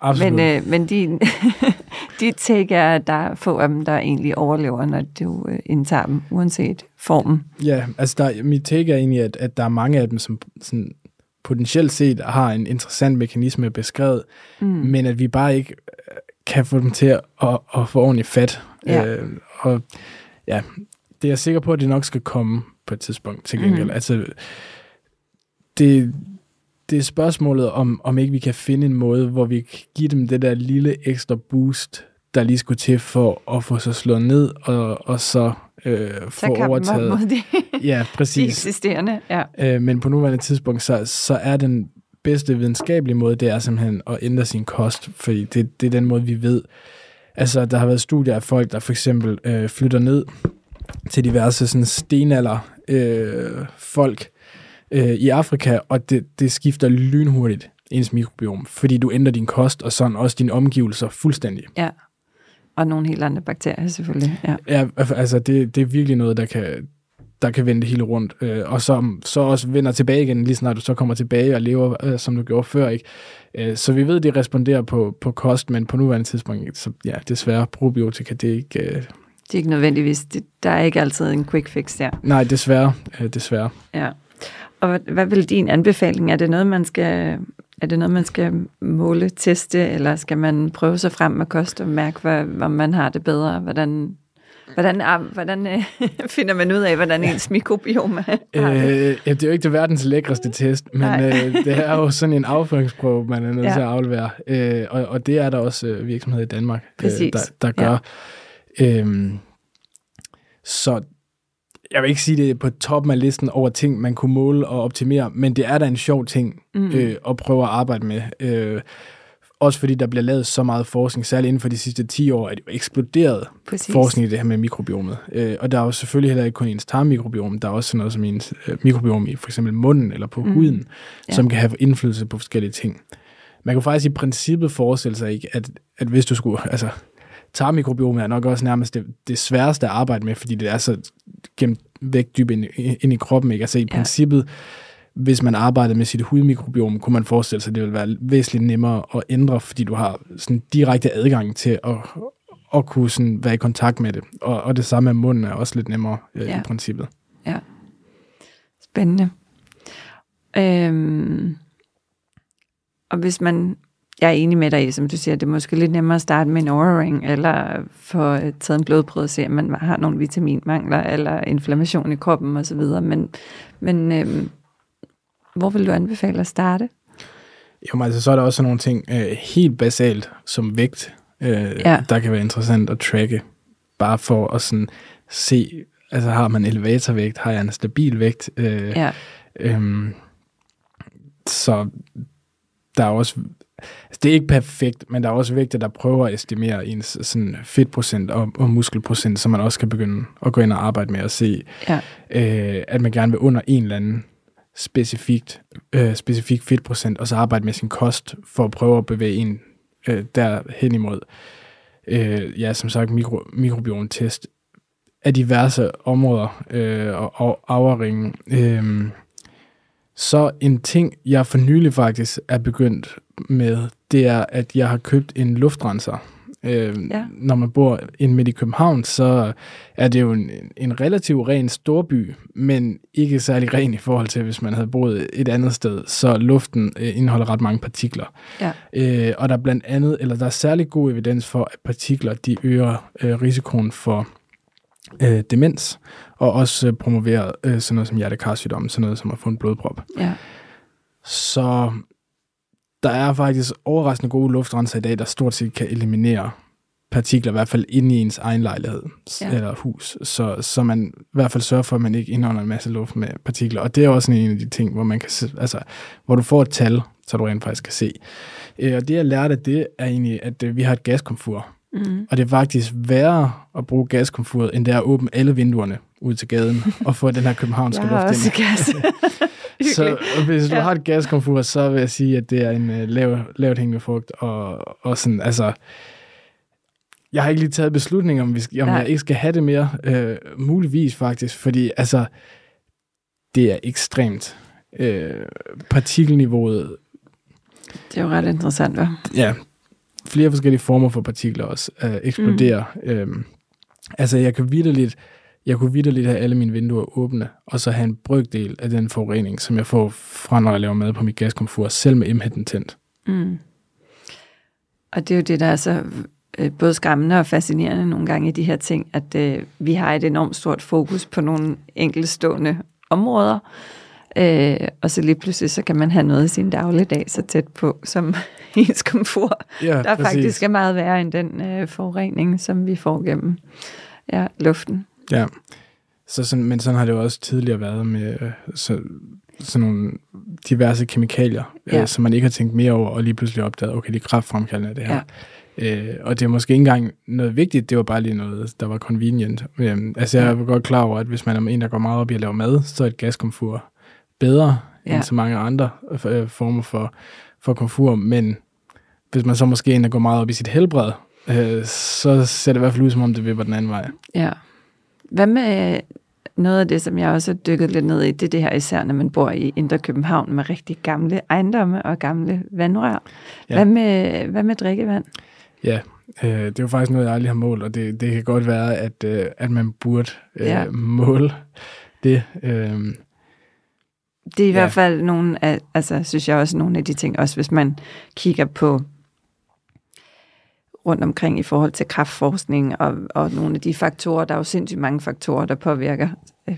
Absolut.
Men, øh, men de, de take er, at der er få af dem, der egentlig overlever, når du øh, indtager dem, uanset formen.
Ja, altså der, mit take er egentlig, at, at der er mange af dem, som sådan, potentielt set har en interessant mekanisme beskrevet, mm. men at vi bare ikke øh, kan få dem til at, at, at få ordentligt fat.
Ja.
Øh, og ja, det er jeg sikker på, at det nok skal komme på et tidspunkt til gengæld. Mm. Altså, det, det er spørgsmålet om, om ikke vi kan finde en måde, hvor vi kan give dem det der lille ekstra boost, der lige skulle til for at få sig slået ned, og, og så øh, få
Så kan
overtaget.
mod de,
Ja,
de
præcis.
eksisterende. Ja.
Øh, men på nuværende tidspunkt, så, så er den bedste videnskabelige måde, det er simpelthen at ændre sin kost, fordi det, det er den måde, vi ved. Altså, der har været studier af folk, der for eksempel øh, flytter ned til diverse sådan stenalder øh, folk øh, i Afrika, og det, det skifter lynhurtigt ens mikrobiom, fordi du ændrer din kost, og sådan også dine omgivelser fuldstændig.
ja. Og nogle helt andre bakterier selvfølgelig. Ja.
Ja, altså det, det er virkelig noget, der kan, der kan vende det hele rundt, øh, og som så også vender tilbage igen, lige snart du så kommer tilbage og lever, øh, som du gjorde før. Ikke? Øh, så vi ved, det responderer på, på kost, men på nuværende tidspunkt, så ja, desværre, probiotika, det er ikke... Øh,
Det er ikke nødvendigvis, det, der er ikke altid en quick fix der.
nej, desværre, øh, desværre.
Ja. Og hvad, hvad vil din anbefaling? Er det noget, man skal, er det noget, man skal måle, teste, eller skal man prøve sig frem med kost og mærke, hvad, om man har det bedre? Hvordan, hvordan, ah, hvordan øh, finder man ud af, hvordan ens mikrobiom er?
Øh, ja, det er jo ikke det verdens lækreste test, men
Nej.
øh, det er jo sådan en afføringsprøve, man er nødt
Ja.
til at aflevere. Øh, og, og det er der også øh, virksomheder i Danmark, øh, der, der gør. Ja. Øhm, så jeg vil ikke sige, det er på toppen af listen over ting, man kunne måle og optimere, men det er da en sjov ting mm. øh, at prøve at arbejde med. Øh, også fordi der bliver lavet så meget forskning, særligt inden for de sidste 10 år, er det jo eksploderet
Præcis.
forskning i det her med mikrobiomet. Øh, og der er jo selvfølgelig heller ikke kun ens tarmmikrobiom, der er også sådan noget som ens øh, mikrobiom i for eksempel munden eller på mm. huden,
Ja.
som kan have indflydelse på forskellige ting. Man kan faktisk i princippet forestille sig ikke, at, at hvis du skulle, altså tarmmikrobiomet er nok også nærmest det, det sværeste at arbejde med, fordi det er så gemt væk dybt ind, i- ind i kroppen. Ikke? Altså i
ja.
princippet, hvis man arbejdede med sit hudmikrobiom, kunne man forestille sig, at det ville være væsentligt nemmere at ændre, fordi du har sådan direkte adgang til at, at kunne sådan være i kontakt med det. Og, og det samme med munden er også lidt nemmere øh,
Ja.
i princippet.
Ja. Spændende. Øhm, og hvis man, jeg er enig med dig i, som du siger, det er måske lidt nemmere at starte med en overring, eller få øh, taget en blodprøve og se, om man har nogle vitaminmangler, eller inflammation i kroppen osv., men, men øhm, hvor vil du anbefale at starte?
Jo, altså, så er der også nogle ting øh, helt basalt som vægt, øh,
Ja.
der kan være interessant at tracke, bare for at sådan se, altså har man elevatorvægt, har jeg en stabil vægt, øh,
Ja,
Øhm, så der er også, altså det er ikke perfekt, men der er også vægte, der prøver at estimere ens sådan fedtprocent og, og muskelprocent, så man også kan begynde at gå ind og arbejde med at se,
ja,
øh, at man gerne vil under en eller anden specifikt, øh, specifik fedtprocent, og så arbejde med sin kost for at prøve at bevæge en øh, derhen imod. Øh, ja, som sagt, mikro, mikrobiom-test af diverse områder øh, og, og afringen. Øh, så en ting, jeg for nylig faktisk er begyndt med, det er, at jeg har købt en luftrenser. Øh,
Ja.
Når man bor inde midt i København, så er det jo en, en relativt ren storby, men ikke særlig ren i forhold til, hvis man havde boet et andet sted. Så luften øh, indeholder ret mange partikler.
ja,
Øh, og der er blandt andet, eller der er særlig god evidens for, at partikler de øger øh, risikoen for øh, demens, og også øh, promoverer øh, sådan noget som hjertekarsygdom, sådan noget som at få en blodprop.
ja,
Så der er faktisk overraskende gode luftrenser i dag, der stort set kan eliminere partikler, i hvert fald inde i ens egen lejlighed
Ja.
eller hus, så, så man i hvert fald sørger for, at man ikke indånder en masse luft med partikler. Og det er også en af de ting, hvor man kan se, altså, hvor du får et tal, så du rent faktisk kan se. Øh, Og det jeg lærte af det, er egentlig, at øh, vi har et gaskomfur.
Mm,
Og det er faktisk værre at bruge gaskomfuret, end det er at åbne alle vinduerne ud til gaden og få den her københavnske luft
også
ind.
gas.
Så hvis du
Ja.
ja. har et gaskomfur, så vil jeg sige, at det er en uh, lav, lavt hængende frugt. Og, og sådan, altså, jeg har ikke lige taget beslutning om, vi skal, om
Nej.
jeg ikke skal have det mere. Øh, muligvis faktisk, fordi altså, det er ekstremt. Øh, partikelniveauet,
Det er jo ret interessant, hva'?
ja, flere forskellige former for partikler også øh, eksploderer. Mm. Øhm, altså, jeg kan vidderligt jeg kunne vidderligt have alle mine vinduer åbne, og så have en brøkdel af den forurening, som jeg får fra, når jeg laver mad på mit gaskomfur, selv med m tændt.
Mm. Og det er jo det, der er så øh, både skræmmende og fascinerende nogle gange i de her ting, at øh, vi har et enormt stort fokus på nogle enkeltstående områder, øh, og så lige pludselig så kan man have noget i sin dagligdag så tæt på som ens komfort,
Ja,
der
præcis.
faktisk er meget værre end den øh, forurening, som vi får gennem ja, luften.
Ja. Så sådan, men sådan har det jo også tidligere været med øh, så, sådan nogle diverse kemikalier, ja.
Ja.
øh, som man ikke har tænkt mere over, og lige pludselig opdaget, okay, det er kraftfremkaldende det her. Ja. Øh, og det er måske ikke engang noget vigtigt, det var bare lige noget, der var convenient. Øh, altså jeg er godt klar over, at hvis man er en, der går meget op i at lave mad, så er et gaskomfur bedre ja. End så mange andre øh, former for, for komfur, men hvis man så måske en, der går meget op i sit helbred, øh, så ser det i hvert fald ud, som om det vipper den anden vej.
Ja. Hvad med øh, noget af det, som jeg også har dykket lidt ned i, det er det her især, når man bor i Indre København med rigtig gamle ejendomme og gamle vandrør.
Ja.
Hvad, med, hvad med drikkevand?
Ja, øh, det er jo faktisk noget, jeg aldrig har målt, og det, det kan godt være, at, øh, at man burde øh. Ja. måle det. Øh,
Det er i
Ja.
hvert fald nogle af, altså synes jeg også nogle af de ting, også hvis man kigger på rundt omkring i forhold til kraftforskning og, og nogle af de faktorer, der er jo sindssygt mange faktorer, der påvirker, øh,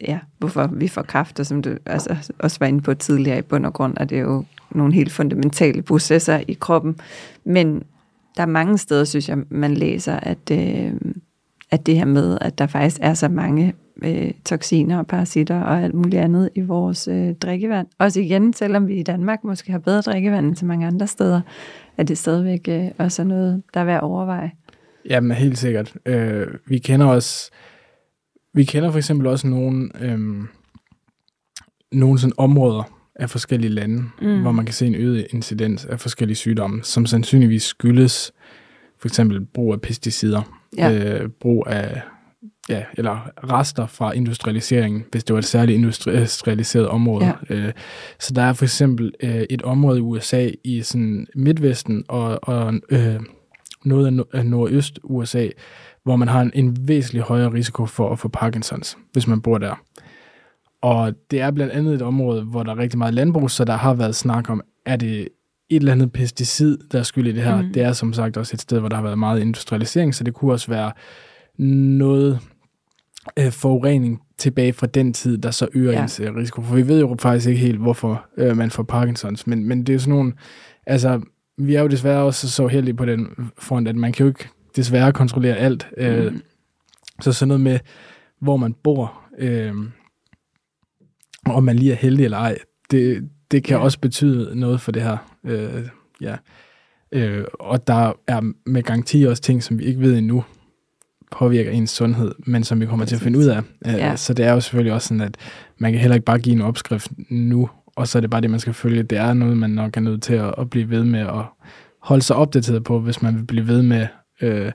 ja, hvorfor vi får kræft, og som du altså, også var inde på tidligere i bund og grund, at det er jo nogle helt fundamentale processer i kroppen. Men der er mange steder, synes jeg, man læser, at, øh, at det her med, at der faktisk er så mange øh, toksiner og parasitter og alt muligt andet i vores øh, drikkevand. Også igen, selvom vi i Danmark måske har bedre drikkevand end så mange andre steder, er det stadigvæk øh, også noget, der er værd at overveje.
jamen, helt sikkert. Øh, vi kender også, vi kender for eksempel også nogle, øh, nogle sådan områder af forskellige lande, mm. hvor man kan se en øget incidens af forskellige sygdomme, som sandsynligvis skyldes for eksempel brug af pesticider,
Ja.
øh, brug af ja, eller rester fra industrialiseringen, hvis det var et særligt industrialiseret område.
Ja.
Øh, så der er for eksempel øh, et område i USA i sådan Midtvesten og, og øh, noget af, no- af nordøst USA, hvor man har en, en væsentlig højere risiko for at få Parkinsons, hvis man bor der. Og det er blandt andet et område, hvor der er rigtig meget landbrug, så der har været snak om, er det et eller andet pesticid, der er skyld i det her. Mm. Det er som sagt også et sted, hvor der har været meget industrialisering, så det kunne også være noget øh, forurening tilbage fra den tid, der så øger ja. Ens øh, risiko. For vi ved jo faktisk ikke helt, hvorfor øh, man får Parkinsons, men, men det er jo sådan nogle, altså vi er jo desværre også så heldige på den front, at man kan jo ikke desværre kontrollere alt. Øh,
Mm.
Så sådan noget med, hvor man bor, øh, om man lige er heldig eller ej, det, det kan. Ja. også betyde noget for det her. Øh, ja. øh, og der er med garanti også ting, som vi ikke ved endnu, påvirker ens sundhed, men som vi kommer til at finde ud af. Øh,
Ja.
Så det er jo selvfølgelig også sådan, at man kan heller ikke bare give en opskrift nu, og så er det bare det, man skal følge. Det er noget, man nok er nødt til at, at blive ved med at holde sig opdateret på, hvis man vil blive ved med øh,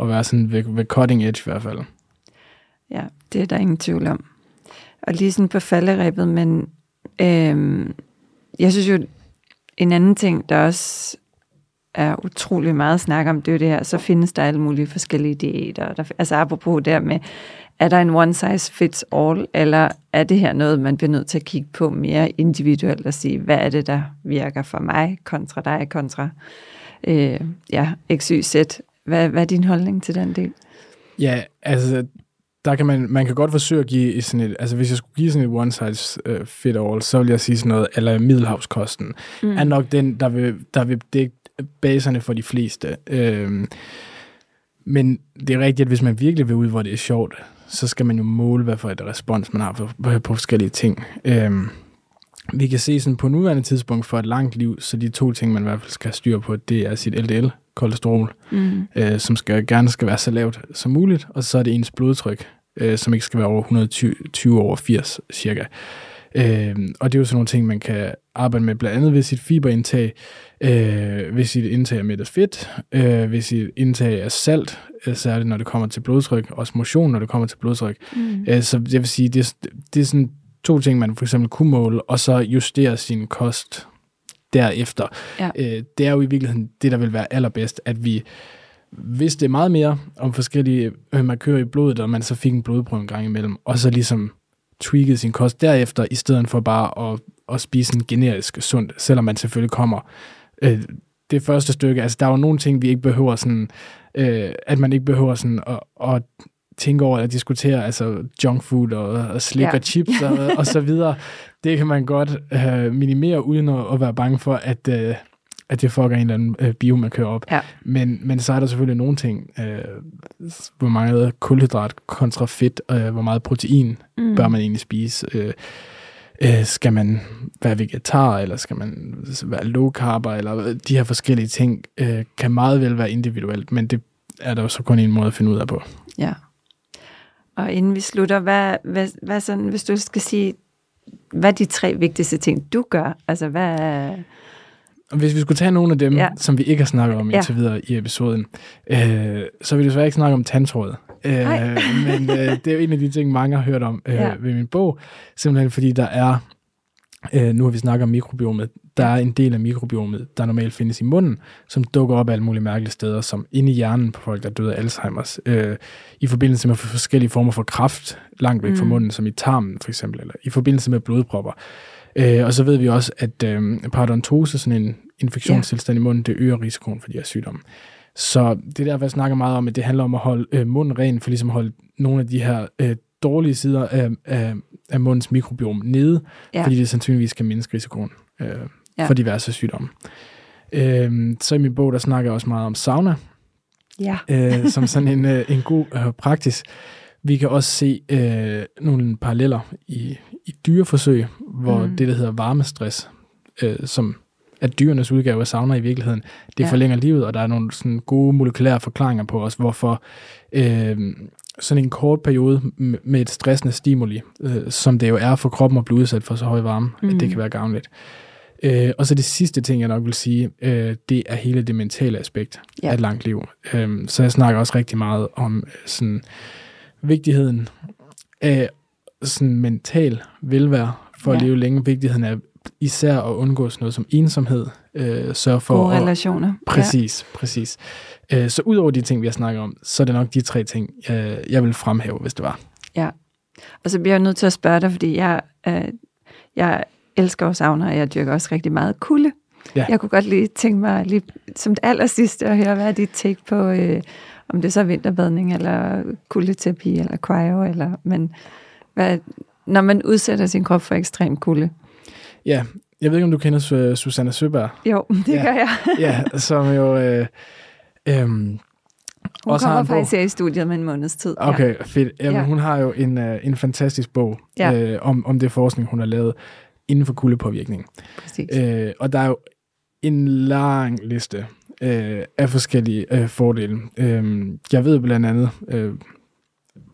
at være sådan ved, ved cutting edge i hvert fald.
Ja, det er der ingen tvivl om. Og lige sådan på falderæbet, men øhm, jeg synes jo, en anden ting, der også er utrolig meget snak om, det er det her, så findes der alle mulige forskellige diæter. Der, altså apropos der med, er der en one size fits all, eller er det her noget, man bliver nødt til at kigge på mere individuelt og sige, hvad er det, der virker for mig, kontra dig, kontra øh, ja, x, y, z. Hvad, hvad er din holdning til den del?
Ja, altså, der kan man, man kan godt forsøge at give sådan et, altså hvis jeg skulle give sådan et one size uh, fit all, så vil jeg sige sådan noget, eller middelhavskosten, mm. er nok den, der vil, der vil dække baserne for de fleste. Øhm, men det er rigtigt, at hvis man virkelig vil ud, hvor det er sjovt, så skal man jo måle, hvad for et respons man har på, på, på forskellige ting. Øhm, vi kan se sådan på nuværende tidspunkt for et langt liv, så de to ting, man i hvert fald skal have styr på, det er sit LDL, kolesterol,
Mm.
øh, som skal, gerne skal være så lavt som muligt, og så er det ens blodtryk, øh, som ikke skal være over 120 20 over 80 cirka. Øh, og det er jo sådan nogle ting, man kan arbejde med, blandt andet ved sit fiberindtag, øh, ved sit indtag af mættet fedt, øh, ved sit indtag af salt, øh, særligt når det kommer til blodtryk, også motion, når det kommer til blodtryk.
Mm.
Øh, så jeg vil sige, det, er- det er sådan to ting, man for eksempel kunne måle, og så justere sin kost derefter.
Ja.
Øh, det er jo i virkeligheden det, der vil være allerbedst, at vi hvis det er meget mere om forskellige øh, markører i blodet, og man så fik en blodprøve en gang imellem, og så ligesom tweakede sin kost derefter, i stedet for bare at, at spise en generisk sundt, selvom man selvfølgelig kommer øh, det første stykke. Altså, der er jo nogle ting, vi ikke behøver sådan, øh, at man ikke behøver sådan at, at tænke over at diskutere, altså junk food og, og slik ja. og chips og, og så videre. Det kan man godt øh, minimere, uden at, at være bange for, at, øh, at det fucker en eller anden øh, bio, man kører op.
Ja.
Men, men så er der selvfølgelig nogle ting, øh, hvor meget kulhydrat kontra fedt, øh, hvor meget protein mm. bør man egentlig spise. Øh, øh, skal man være vegetar, eller skal man være low carb, eller de her forskellige ting, øh, kan meget vel være individuelt, men det er der jo så kun en måde at finde ud af på.
Ja. Og inden vi slutter, hvad, hvad, hvad sådan, hvis du skal sige, hvad er de tre vigtigste ting, du gør? Altså, hvad
hvis vi skulle tage nogle af dem, ja. som vi ikke har snakket om indtil ja. videre i episoden, øh, så vil vi desværre ikke snakke om tandtråd. Øh, men øh, det er jo en af de ting, mange har hørt om øh, ja. ved min bog, simpelthen fordi der er, øh, nu har vi snakket om mikrobiomet, der er en del af mikrobiomet, der normalt findes i munden, som dukker op alle mulige mærkelige steder, som inde i hjernen på folk, der døde af Alzheimer's, øh, i forbindelse med forskellige former for kraft langt væk mm. fra munden, som i tarmen for eksempel, eller i forbindelse med blodpropper. Øh, og så ved vi også, at øh, parodontose, sådan en infektionstilstand ja. i munden, det øger risikoen for de her sygdomme. Så det er derfor, jeg snakker meget om, at det handler om at holde øh, munden ren, for ligesom at holde nogle af de her øh, dårlige sider af, af, af mundens mikrobiom nede, ja. fordi det sandsynligvis kan mindske risikoen øh, ja. for diverse sygdomme. Øh, så i min bog, der snakker jeg også meget om sauna,
ja.
øh, som sådan en, øh, en god øh, praksis. Vi kan også se øh, nogle paralleller i, i dyreforsøg, hvor mm. det, der hedder varmestress, øh, som er dyrenes udgave af sauna i virkeligheden, det ja. forlænger livet, og der er nogle sådan gode molekylære forklaringer på os, hvorfor øh, sådan en kort periode med et stressende stimuli, øh, som det jo er for kroppen at blive udsat for så høj varme, mm. at det kan være gavnligt. Øh, og så det sidste ting, jeg nok vil sige, øh, det er hele det mentale aspekt ja. af et langt liv. Øh, så jeg snakker også rigtig meget om øh, sådan vigtigheden af sådan mental velvære for ja. at leve længe. Vigtigheden af især at undgå sådan noget som ensomhed. Øh, sørge for
Gode at, relationer.
Præcis, ja. præcis. Øh, så ud over de ting, vi har snakket om, så er det nok de tre ting, jeg, jeg vil fremhæve, hvis det var.
Ja, og så bliver jeg nødt til at spørge dig, fordi jeg, øh, jeg elsker og savner, og jeg dyrker også rigtig meget kulde. Ja. Jeg kunne godt lige tænke mig lige som det aller sidste at høre, hvad er dit take på, øh, om det så er vinterbadning, eller kuldeterapi, eller cryo, eller, men hvad, når man udsætter sin krop for ekstrem kulde.
Ja, jeg ved ikke, om du kender Susanne Søberg?
Jo, det
ja.
gør jeg.
ja, som jo... Øh, øh,
hun også kommer faktisk her i studiet med en måneds tid.
Okay, ja. fedt. Jamen, ja. Hun har jo en, uh, en fantastisk bog ja. øh, om, om det forskning, hun har lavet inden for kuldepåvirkning.
Præcis.
Øh, og der er jo en lang liste øh, af forskellige øh, fordele. Øh, jeg ved blandt andet, øh,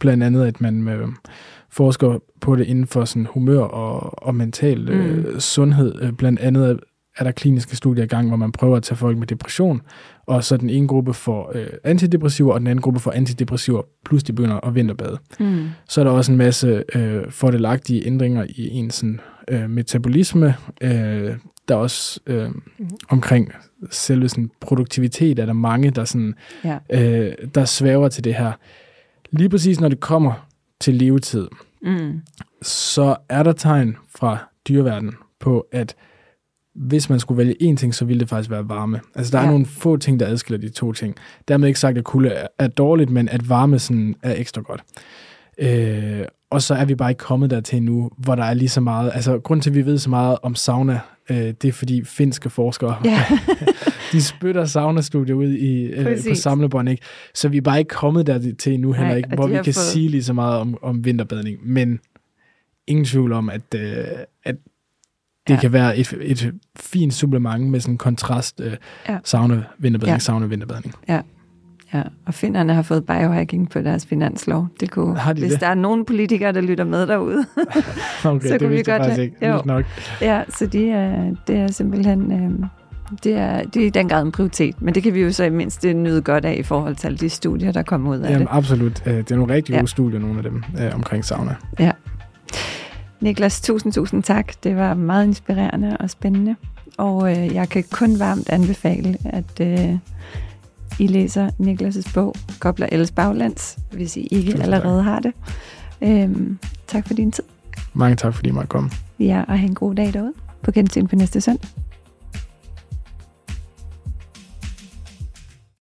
blandt andet, at man med, forsker på det inden for sådan humør og, og mental øh, mm. sundhed. Øh, blandt andet er der kliniske studier i gang, hvor man prøver at tage folk med depression, og så den ene gruppe får øh, antidepressiver, og den anden gruppe får antidepressiver, plus de begynder at vinterbade. Mm. Så er der også en masse øh, fordelagtige ændringer i en sådan, øh, metabolisme. Øh, der er også øh, omkring selve sådan, produktivitet, er der mange, der, sådan, ja. øh, der svæver til det her. Lige præcis når det kommer til levetid, mm. så er der tegn fra dyreverdenen på, at hvis man skulle vælge én ting, så ville det faktisk være varme. Altså, der ja. er nogle få ting, der adskiller de to ting. Dermed ikke sagt, at kulde er, er dårligt, men at varme sådan er ekstra godt. Øh, og så er vi bare ikke kommet dertil nu, hvor der er lige så meget... Altså, grund til, at vi ved så meget om sauna, øh, det er fordi finske forskere, ja. de spytter saunastudier ud i, øh, på samlebånd, ikke? Så vi er bare ikke kommet dertil nu heller ikke, hvor vi kan fået... sige lige så meget om, om vinterbadning. Men ingen tvivl om, at, øh, at det ja. kan være et, et fint supplement med sådan en kontrast øh, ja. sauna-vinterbadning, ja. sauna-vinterbadning.
Ja. Ja, og finderne har fået biohacking på deres finanslov. Det kunne, har de hvis det? der er nogen politikere, der lytter med derude,
okay, så kunne vi godt have, ikke. Jo. Nok.
Ja, så de er, det er simpelthen øh, det er, det er i den grad en prioritet, men det kan vi jo så i mindst nyde godt af i forhold til alle de studier, der kommer ud af
Jamen,
det.
absolut. Øh, det er nogle rigtig gode ja. studier, nogle af dem, øh, omkring sauna.
Ja. Niklas, tusind, tusind tak. Det var meget inspirerende og spændende. Og øh, jeg kan kun varmt anbefale, at, øh, I læser Niklas' bog, Kobler Alles Baglands, hvis I ikke
Tusind
allerede
tak.
har det. Øhm, tak for din tid.
Mange tak, fordi I måtte komme.
Ja, og have en god dag derude. På gensyn på næste søndag.